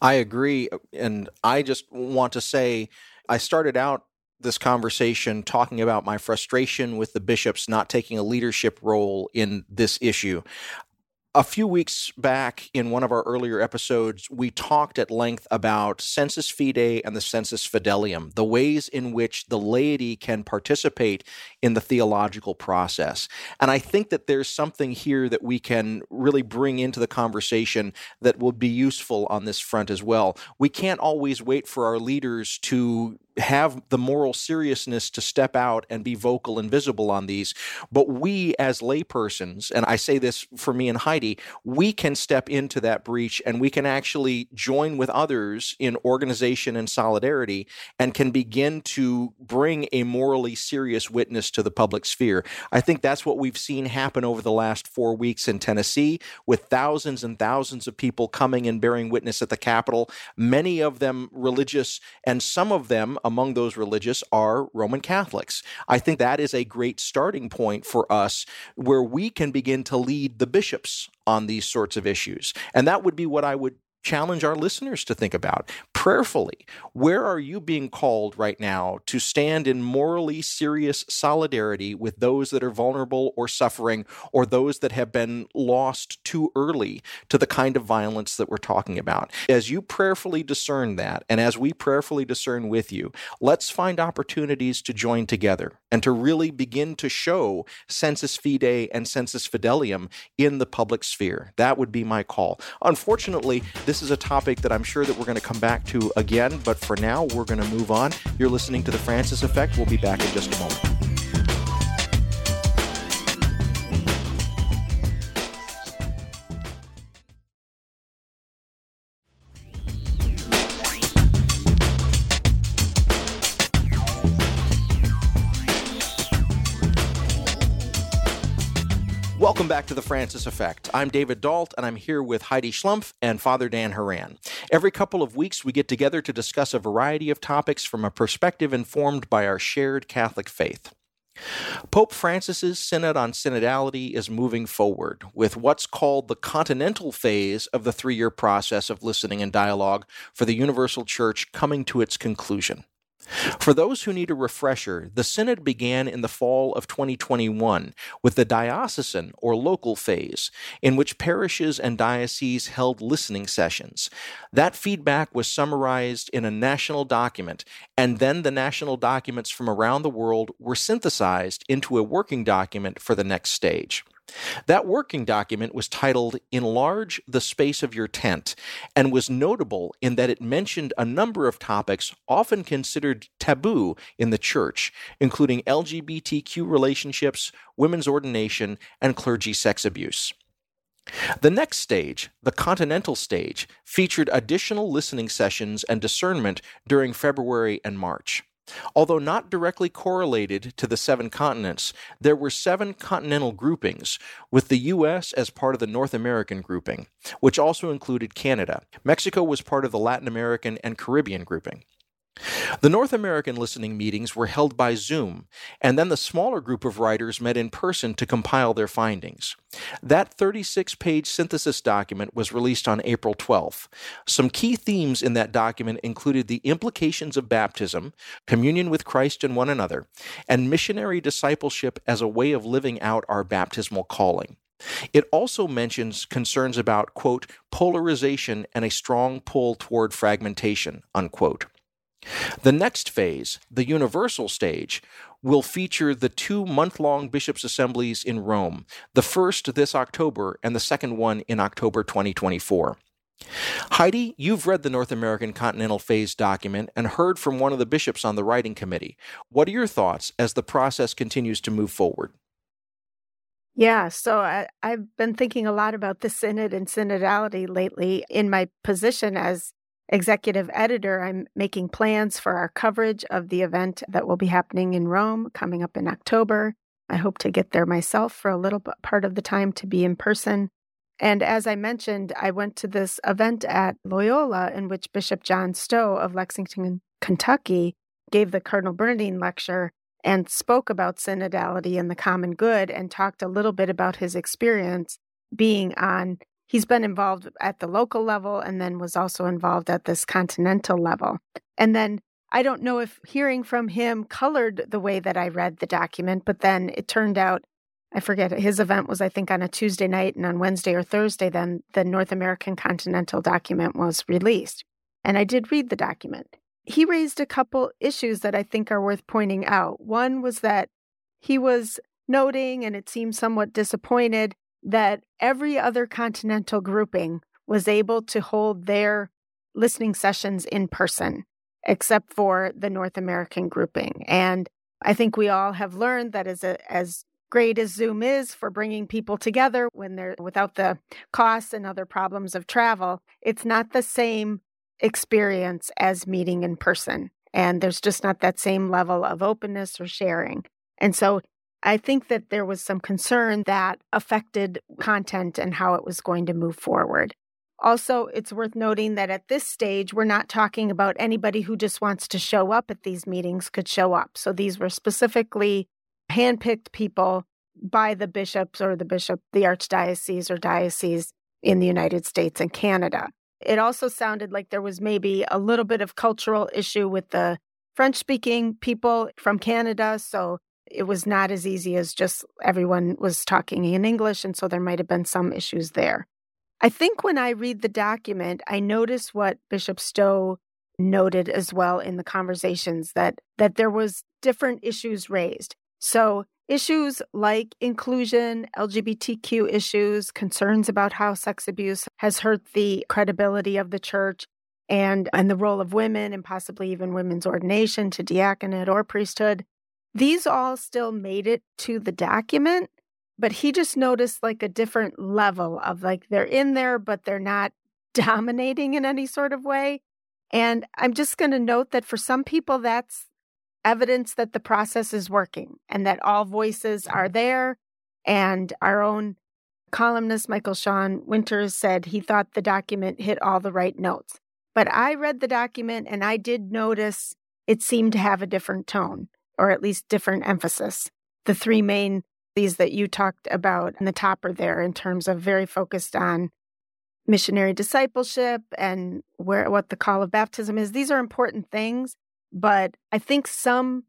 [SPEAKER 1] I agree. And I just want to say, I started out this conversation talking about my frustration with the bishops not taking a leadership role in this issue. A few weeks back in one of our earlier episodes, we talked at length about sensus fidei and the sensus fidelium, the ways in which the laity can participate in the theological process. And I think that there's something here that we can really bring into the conversation that will be useful on this front as well. We can't always wait for our leaders to have the moral seriousness to step out and be vocal and visible on these. But we, as laypersons, and I say this for me and Heidi, we can step into that breach and we can actually join with others in organization and solidarity and can begin to bring a morally serious witness to the public sphere. I think that's what we've seen happen over the last four weeks in Tennessee with thousands and thousands of people coming and bearing witness at the Capitol, many of them religious, and some of them among those religious are Roman Catholics. I think that is a great starting point for us where we can begin to lead the bishops on these sorts of issues. And that would be what I would challenge our listeners to think about prayerfully. Where are you being called right now to stand in morally serious solidarity with those that are vulnerable or suffering or those that have been lost too early to the kind of violence that we're talking about? As you prayerfully discern that, and as we prayerfully discern with you, let's find opportunities to join together and to really begin to show sensus fide and sensus fidelium in the public sphere. That would be my call. Unfortunately, this is a topic that I'm sure that we're going to come back to to again, but for now, we're going to move on. You're listening to The Francis Effect. We'll be back in just a moment. Welcome back to the Francis Effect. I'm David Dault, and I'm here with Heidi Schlumpf and Father Dan Horan. Every couple of weeks, we get together to discuss a variety of topics from a perspective informed by our shared Catholic faith. Pope Francis's Synod on Synodality is moving forward with what's called the continental phase of the three year process of listening and dialogue for the Universal Church coming to its conclusion. For those who need a refresher, the Synod began in the fall of 2021 with the diocesan or local phase, in which parishes and dioceses held listening sessions. That feedback was summarized in a national document, and then the national documents from around the world were synthesized into a working document for the next stage. That working document was titled Enlarge the Space of Your Tent and was notable in that it mentioned a number of topics often considered taboo in the church, including LGBTQ relationships, women's ordination, and clergy sex abuse. The next stage, the continental stage, featured additional listening sessions and discernment during February and March. Although not directly correlated to the seven continents, there were seven continental groupings, with the U.S. as part of the North American grouping, which also included Canada. Mexico was part of the Latin American and Caribbean grouping. The North American listening meetings were held by Zoom, and then the smaller group of writers met in person to compile their findings. That 36 page synthesis document was released on April 12th. Some key themes in that document included the implications of baptism, communion with Christ and one another, and missionary discipleship as a way of living out our baptismal calling. It also mentions concerns about, quote, polarization and a strong pull toward fragmentation, unquote. The next phase, the universal stage, will feature the two month long bishops' assemblies in Rome, the first this October and the second one in October 2024. Heidi, you've read the North American Continental Phase document and heard from one of the bishops on the writing committee. What are your thoughts as the process continues to move forward?
[SPEAKER 2] Yeah, so I, have been thinking a lot about the synod and synodality lately in my position as executive editor, I'm making plans for our coverage of the event that will be happening in Rome coming up in October. I hope to get there myself for a little part of the time to be in person. And as I mentioned, I went to this event at Loyola in which Bishop John Stowe of Lexington, Kentucky, gave the Cardinal Bernardin lecture and spoke about synodality and the common good and talked a little bit about his experience being on he's been involved at the local level and then was also involved at this continental level. And then I don't know if hearing from him colored the way that I read the document, but then it turned out, I forget, his event was, I think, on a Tuesday night, and on Wednesday or Thursday, then the North American Continental document was released. And I did read the document. He raised a couple issues that I think are worth pointing out. One was that he was noting, and it seemed somewhat disappointed, that every other continental grouping was able to hold their listening sessions in person, except for the North American grouping. And I think we all have learned that as a, as great as Zoom is for bringing people together when they're without the costs and other problems of travel, it's not the same experience as meeting in person. And there's just not that same level of openness or sharing. And so I think that there was some concern that affected content and how it was going to move forward. Also, it's worth noting that at this stage, we're not talking about anybody who just wants to show up at these meetings could show up. So these were specifically handpicked people by the bishops or the bishop, the archdiocese or diocese in the United States and Canada. It also sounded like there was maybe a little bit of cultural issue with the French speaking people from Canada. So it was not as easy as just everyone was talking in English. And so there might have been some issues there. I think when I read the document, I notice what Bishop Stowe noted as well in the conversations that that there was different issues raised. So issues like inclusion, LGBTQ issues, concerns about how sex abuse has hurt the credibility of the church and and the role of women and possibly even women's ordination to diaconate or priesthood these all still made it to the document, but he just noticed like a different level of like they're in there, but they're not dominating in any sort of way. And I'm just going to note that for some people, that's evidence that the process is working and that all voices are there. And our own columnist, Michael Sean Winters, said he thought the document hit all the right notes. But I read the document and I did notice it seemed to have a different tone or at least different emphasis. The three main these that you talked about in the top are there in terms of very focused on missionary discipleship and where what the call of baptism is. These are important things, but I think some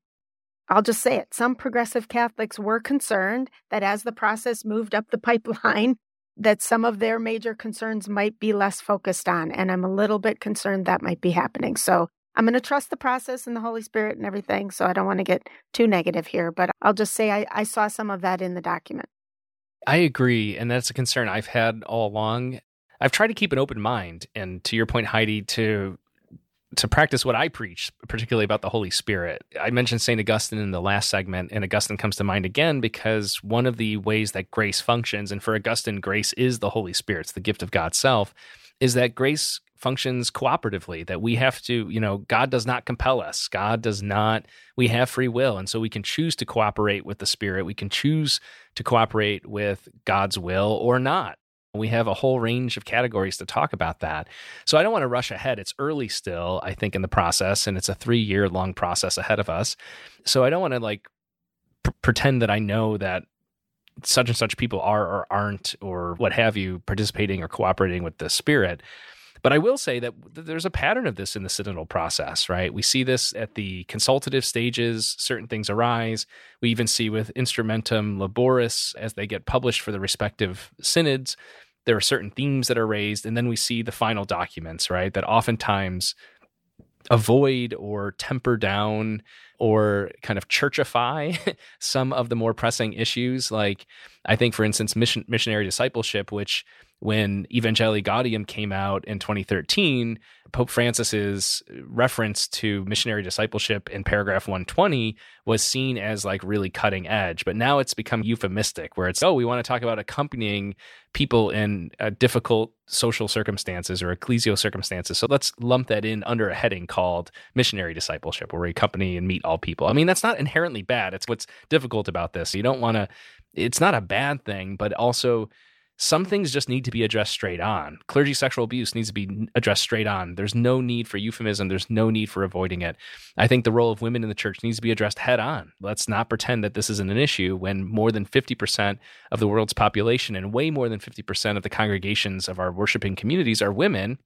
[SPEAKER 2] I'll just say it, some progressive Catholics were concerned that as the process moved up the pipeline that some of their major concerns might be less focused on and I'm a little bit concerned that might be happening. So I'm going to trust the process and the Holy Spirit and everything. So I don't want to get too negative here, but I'll just say I, I saw some of that in the document.
[SPEAKER 3] I agree. And that's a concern I've had all along. I've tried to keep an open mind. And to your point, Heidi, to to practice what I preach, particularly about the Holy Spirit. I mentioned St. Augustine in the last segment, and Augustine comes to mind again because one of the ways that grace functions, and for Augustine, grace is the Holy Spirit, it's the gift of God's self, is that grace functions cooperatively that we have to you know god does not compel us god does not we have free will and so we can choose to cooperate with the spirit we can choose to cooperate with god's will or not We have a whole range of categories to talk about that. So I don't want to rush ahead. It's early still, I think, in the process, and it's a three year long process ahead of us. So I don't want to like pr- pretend that I know that such and such people are or aren't or what have you participating or cooperating with the spirit. But I will say that there's a pattern of this in the synodal process, right? We see this at the consultative stages, certain things arise. We even see with instrumentum laboris as they get published for the respective synods, there are certain themes that are raised. And then we see the final documents, right? That oftentimes avoid or temper down or kind of churchify some of the more pressing issues. Like, I think, for instance, mission, missionary discipleship, which when Evangelii Gaudium came out in 2013, Pope Francis's reference to missionary discipleship in paragraph 120 was seen as like really cutting edge. But now it's become euphemistic, where it's, oh, we want to talk about accompanying people in uh, difficult social circumstances or ecclesial circumstances. So let's lump that in under a heading called missionary discipleship, where we accompany and meet all people. I mean, that's not inherently bad. It's what's difficult about this. You don't want to, it's not a bad thing, but also some things just need to be addressed straight on. Clergy sexual abuse needs to be addressed straight on. There's no need for euphemism. There's no need for avoiding it. I think the role of women in the church needs to be addressed head on. Let's not pretend that this isn't an issue when more than 50% of the world's population and way more than 50% of the congregations of our worshiping communities are women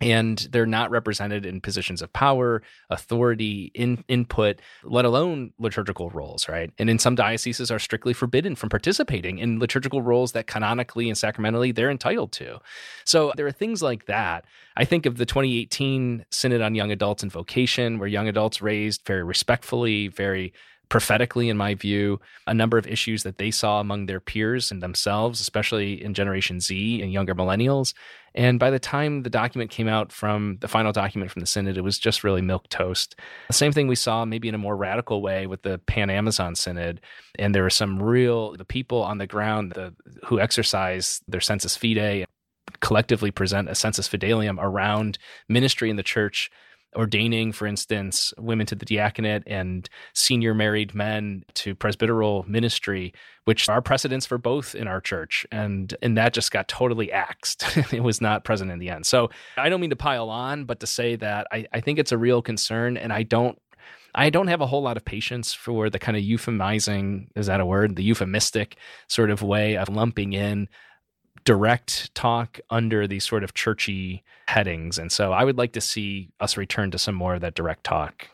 [SPEAKER 3] and they're not represented in positions of power, authority, in, input, let alone liturgical roles, right? And in some dioceses are strictly forbidden from participating in liturgical roles that canonically and sacramentally they're entitled to. So there are things like that. I think of the 2018 Synod on Young Adults and Vocation, where young adults raised very respectfully, very prophetically, in my view, a number of issues that they saw among their peers and themselves, especially in Generation Z and younger millennials. And by the time the document came out from the final document from the Synod, it was just really milk toast. The same thing we saw maybe in a more radical way with the Pan Amazon Synod. And there were some real the people on the ground the, who exercise their sensus fide collectively present a sensus fidelium around ministry in the church ordaining, for instance, women to the diaconate and senior married men to presbyteral ministry, which are precedents for both in our church. And and that just got totally axed. it was not present in the end. So I don't mean to pile on, but to say that I, I think it's a real concern and I don't I don't have a whole lot of patience for the kind of euphemizing, is that a word? The euphemistic sort of way of lumping in direct talk under these sort of churchy headings. And so I would like to see us return to some more of that direct talk.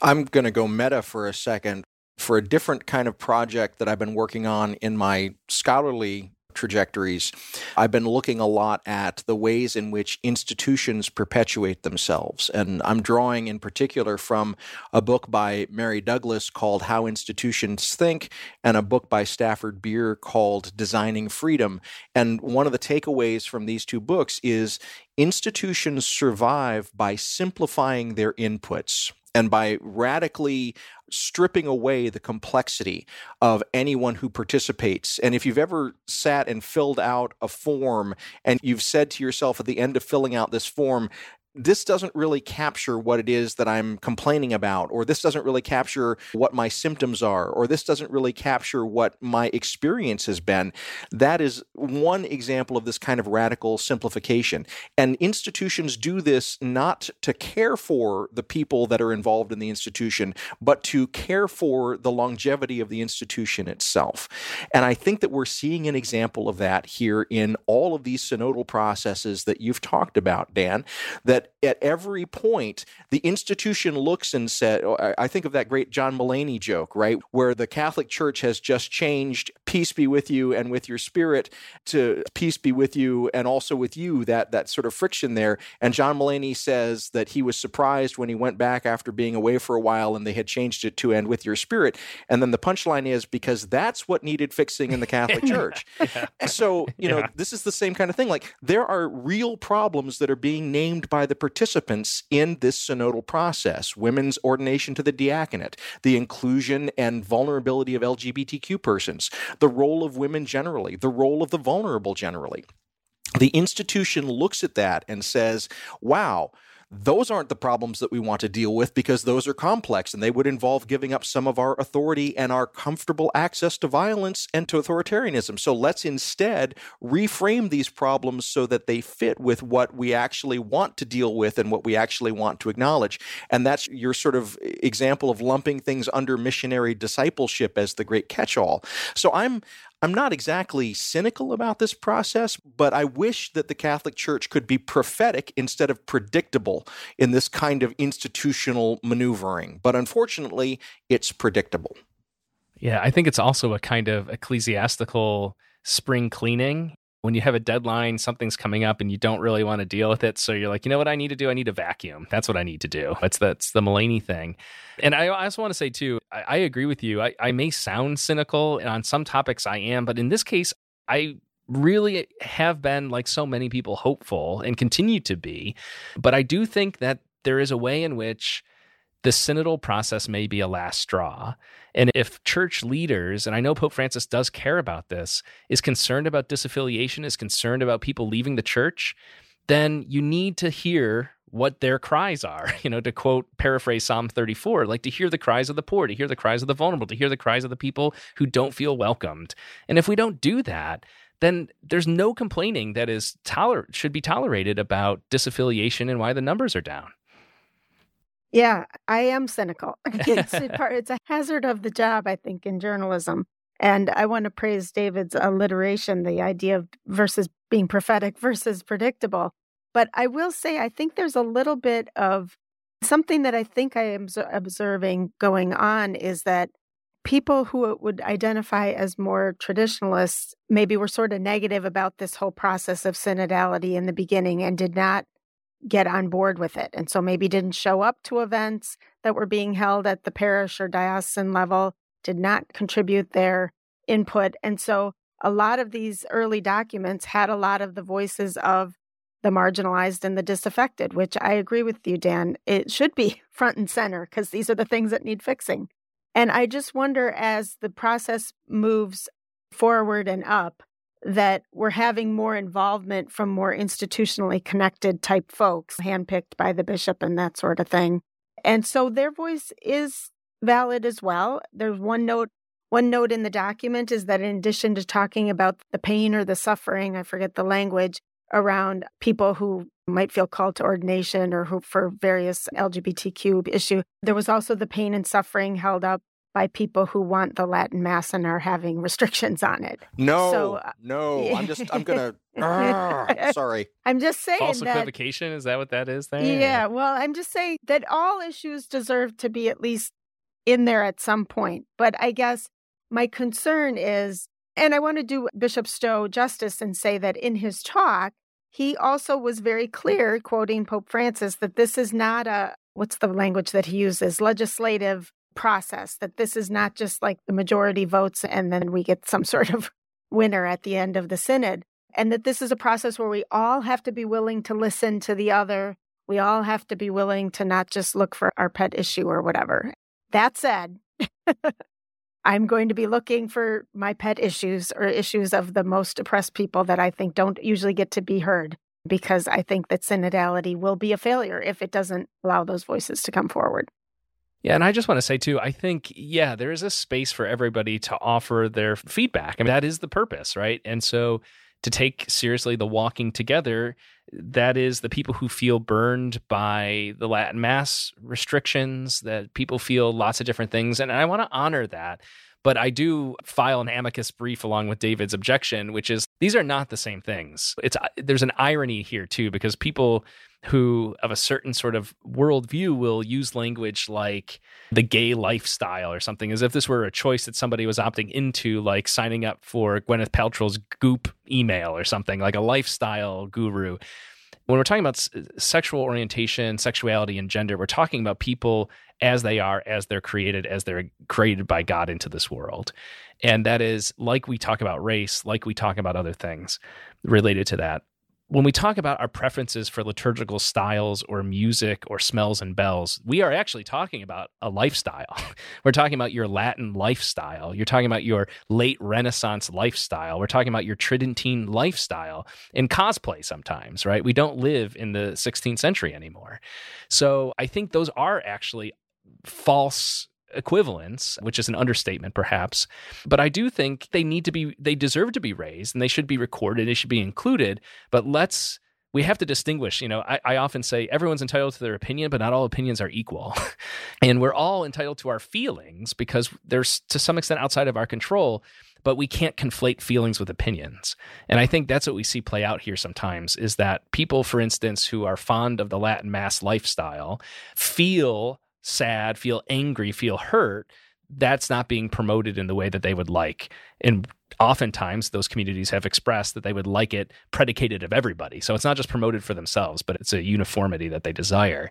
[SPEAKER 1] I'm going to go meta for a second for a different kind of project that I've been working on in my scholarly trajectories, I've been looking a lot at the ways in which institutions perpetuate themselves. And I'm drawing in particular from a book by Mary Douglas called How Institutions Think and a book by Stafford Beer called Designing Freedom. And one of the takeaways from these two books is institutions survive by simplifying their inputs and by radically stripping away the complexity of anyone who participates. And if you've ever sat and filled out a form and you've said to yourself at the end of filling out this form, this doesn't really capture what it is that I'm complaining about, or this doesn't really capture what my symptoms are, or this doesn't really capture what my experience has been. That is one example of this kind of radical simplification. And institutions do this not to care for the people that are involved in the institution, but to care for the longevity of the institution itself. And I think that we're seeing an example of that here in all of these synodal processes that you've talked about, Dan, that at every point the institution looks and said, oh, I think of that great John Mulaney joke, right? Where the Catholic Church has just changed peace be with you and with your spirit to peace be with you and also with you, that, that sort of friction there. And John Mulaney says that he was surprised when he went back after being away for a while and they had changed it to and with your spirit. And then the punchline is because that's what needed fixing in the Catholic Church. yeah. So, you know, yeah. this is the same kind of thing. Like there are real problems that are being named by the participants in this synodal process women's ordination to the diaconate, the inclusion and vulnerability of LGBTQ persons, the role of women generally, the role of the vulnerable generally. The institution looks at that and says, wow, those aren't the problems that we want to deal with because those are complex and they would involve giving up some of our authority and our comfortable access to violence and to authoritarianism. So let's instead reframe these problems so that they fit with what we actually want to deal with and what we actually want to acknowledge. And that's your sort of example of lumping things under missionary discipleship as the great catch all. So I'm I'm not exactly cynical about this process, but I wish that the Catholic Church could be prophetic instead of predictable in this kind of institutional maneuvering. But unfortunately, it's predictable.
[SPEAKER 3] Yeah, I think it's also a kind of ecclesiastical spring cleaning when you have a deadline, something's coming up and you don't really want to deal with it. So you're like, you know what I need to do? I need to vacuum. That's what I need to do. That's that's the Mulaney thing. And I also want to say too, I, I agree with you. I, I may sound cynical, and on some topics I am, but in this case, I really have been like so many people hopeful and continue to be. But I do think that there is a way in which the synodal process may be a last straw. And if church leaders, and I know Pope Francis does care about this, is concerned about disaffiliation, is concerned about people leaving the church, then you need to hear what their cries are. You know, to quote, paraphrase Psalm 34, like to hear the cries of the poor, to hear the cries of the vulnerable, to hear the cries of the people who don't feel welcomed. And if we don't do that, then there's no complaining that is toler- should be tolerated about disaffiliation and why the numbers are down.
[SPEAKER 2] Yeah, I am cynical. it's, a part, it's a hazard of the job, I think, in journalism. And I want to praise David's alliteration, the idea of versus being prophetic versus predictable. But I will say, I think there's a little bit of something that I think I am observing going on is that people who would identify as more traditionalists maybe were sort of negative about this whole process of synodality in the beginning and did not get on board with it. And so maybe didn't show up to events that were being held at the parish or diocesan level, did not contribute their input. And so a lot of these early documents had a lot of the voices of the marginalized and the disaffected, which I agree with you, Dan. It should be front and center because these are the things that need fixing. And I just wonder as the process moves forward and up, that we're having more involvement from more institutionally connected type folks, handpicked by the bishop and that sort of thing. And so their voice is valid as well. There's one note one note in the document is that in addition to talking about the pain or the suffering, I forget the language around people who might feel called to ordination or who for various LGBTQ issue, there was also the pain and suffering held up by people who want the Latin Mass and are having restrictions on it.
[SPEAKER 1] No, so, uh, no, I'm just, I'm gonna. uh, sorry,
[SPEAKER 2] I'm just saying
[SPEAKER 3] false
[SPEAKER 2] that,
[SPEAKER 3] equivocation. Is that what that is? There?
[SPEAKER 2] Yeah. Well, I'm just saying that all issues deserve to be at least in there at some point. But I guess my concern is, and I want to do Bishop Stowe justice and say that in his talk, he also was very clear, quoting Pope Francis, that this is not a what's the language that he uses legislative process, that this is not just like the majority votes and then we get some sort of winner at the end of the synod, and that this is a process where we all have to be willing to listen to the other. We all have to be willing to not just look for our pet issue or whatever. That said, I'm going to be looking for my pet issues or issues of the most oppressed people that I think don't usually get to be heard because I think that synodality will be a failure if it doesn't allow those voices to come forward.
[SPEAKER 3] Yeah, and I just want to say too, I think, yeah, there is a space for everybody to offer their feedback. I mean, that is the purpose, right? And so to take seriously the walking together, that is the people who feel burned by the Latin Mass restrictions, that people feel lots of different things. And I want to honor that. But I do file an amicus brief along with David's objection, which is these are not the same things. It's uh, there's an irony here too, because people who of a certain sort of worldview will use language like the gay lifestyle or something as if this were a choice that somebody was opting into, like signing up for Gwyneth Paltrow's Goop email or something, like a lifestyle guru. When we're talking about s- sexual orientation, sexuality, and gender, we're talking about people as they are, as they're created, as they're created by God into this world. And that is like we talk about race, like we talk about other things related to that when we talk about our preferences for liturgical styles or music or smells and bells, we are actually talking about a lifestyle. We're talking about your Latin lifestyle. You're talking about your late Renaissance lifestyle. We're talking about your Tridentine lifestyle in cosplay sometimes, right? We don't live in the 16th century anymore. So I think those are actually false equivalents, which is an understatement perhaps. But I do think they need to be, they deserve to be raised and they should be recorded, they should be included. But let's, we have to distinguish. You know, I, I, often say everyone's entitled to their opinion, but not all opinions are equal. and we're all entitled to our feelings because there's to some extent outside of our control, but we can't conflate feelings with opinions. And I think that's what we see play out here sometimes is that people, for instance, who are fond of the Latin Mass lifestyle feel sad, feel angry, feel hurt, that's not being promoted in the way that they would like. And oftentimes those communities have expressed that they would like it predicated of everybody. So it's not just promoted for themselves, but it's a uniformity that they desire.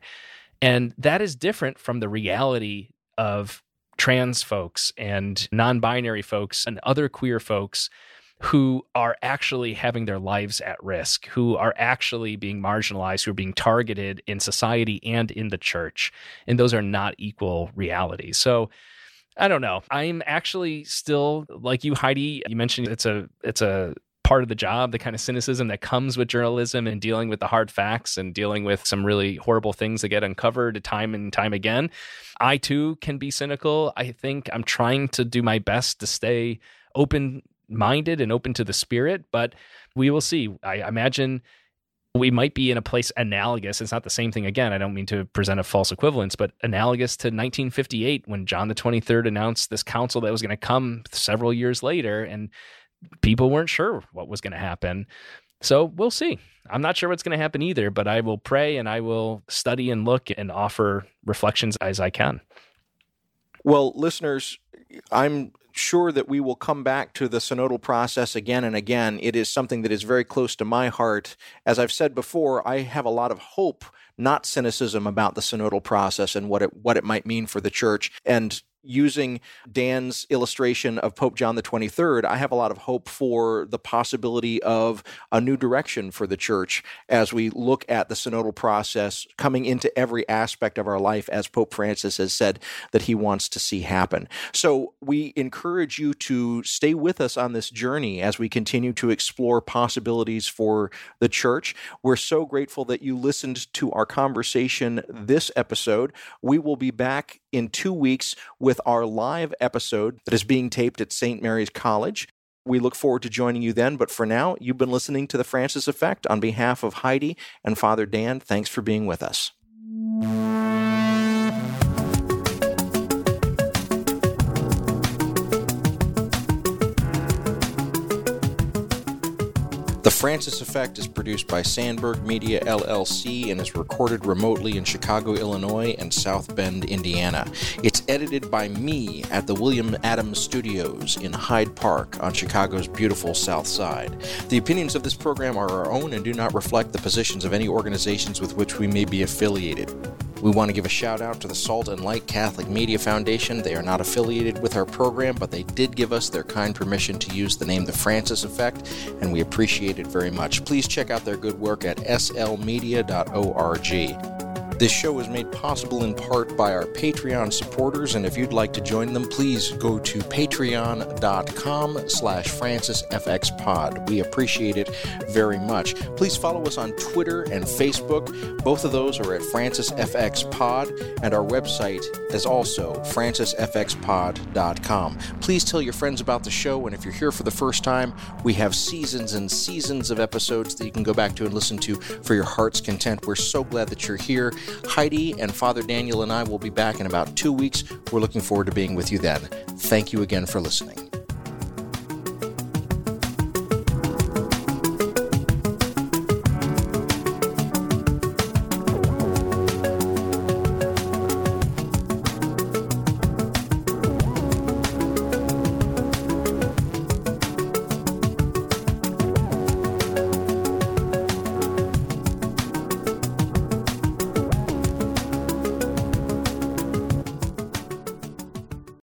[SPEAKER 3] And that is different from the reality of trans folks and non binary folks and other queer folks who are actually having their lives at risk, who are actually being marginalized, who are being targeted in society and in the church. And those are not equal realities. So I don't know. I'm actually still like you, Heidi. You mentioned it's a it's a part of the job, the kind of cynicism that comes with journalism and dealing with the hard facts and dealing with some really horrible things that get uncovered time and time again. I too can be cynical. I think I'm trying to do my best to stay open minded and open to the spirit, but we will see. I imagine we might be in a place analogous. It's not the same thing again. I don't mean to present a false equivalence, but analogous to 1958 when John the 23rd announced this council that was going to come several years later and people weren't sure what was going to happen. So we'll see. I'm not sure what's going to happen either, but I will pray and I will study and look and offer reflections as I can.
[SPEAKER 1] Well, listeners, I'm sure that we will come back to the synodal process again and again. It is something that is very close to my heart. As I've said before, I have a lot of hope, not cynicism about the synodal process and what it what it might mean for the church. And using Dan's illustration of Pope John the 23rd, I have a lot of hope for the possibility of a new direction for the church as we look at the synodal process coming into every aspect of our life, as Pope Francis has said that he wants to see happen. So we encourage you to stay with us on this journey as we continue to explore possibilities for the church. We're so grateful that you listened to our conversation this episode. We will be back in two weeks with our live episode that is being taped at St. Mary's College. We look forward to joining you then. But for now, you've been listening to The Francis Effect. On behalf of Heidi and Father Dan, thanks for being with us. The Francis Effect is produced by Sandberg Media LLC and is recorded remotely in Chicago, Illinois and South Bend, Indiana. It's edited by me at the William Adams Studios in Hyde Park on Chicago's beautiful South Side. The opinions of this program are our own and do not reflect the positions of any organizations with which we may be affiliated. We want to give a shout out to the Salt and Light Catholic Media Foundation. They are not affiliated with our program, but they did give us their kind permission to use the name The Francis Effect, and we appreciate it very much. Please check out their good work at slmedia.org. This show is made possible in part by our Patreon supporters, and if you'd like to join them, please go to patreon.com slash francisfxpod. We appreciate it very much. Please follow us on Twitter and Facebook. Both of those are at francisfxpod, and our website is also francisfxpod.com. Please tell your friends about the show, and if you're here for the first time, we have seasons and seasons of episodes that you can go back to and listen to for your heart's content. We're so glad that you're here. Heidi and Father Daniel and I will be back in about two weeks. We're looking forward to being with you then. Thank you again for listening.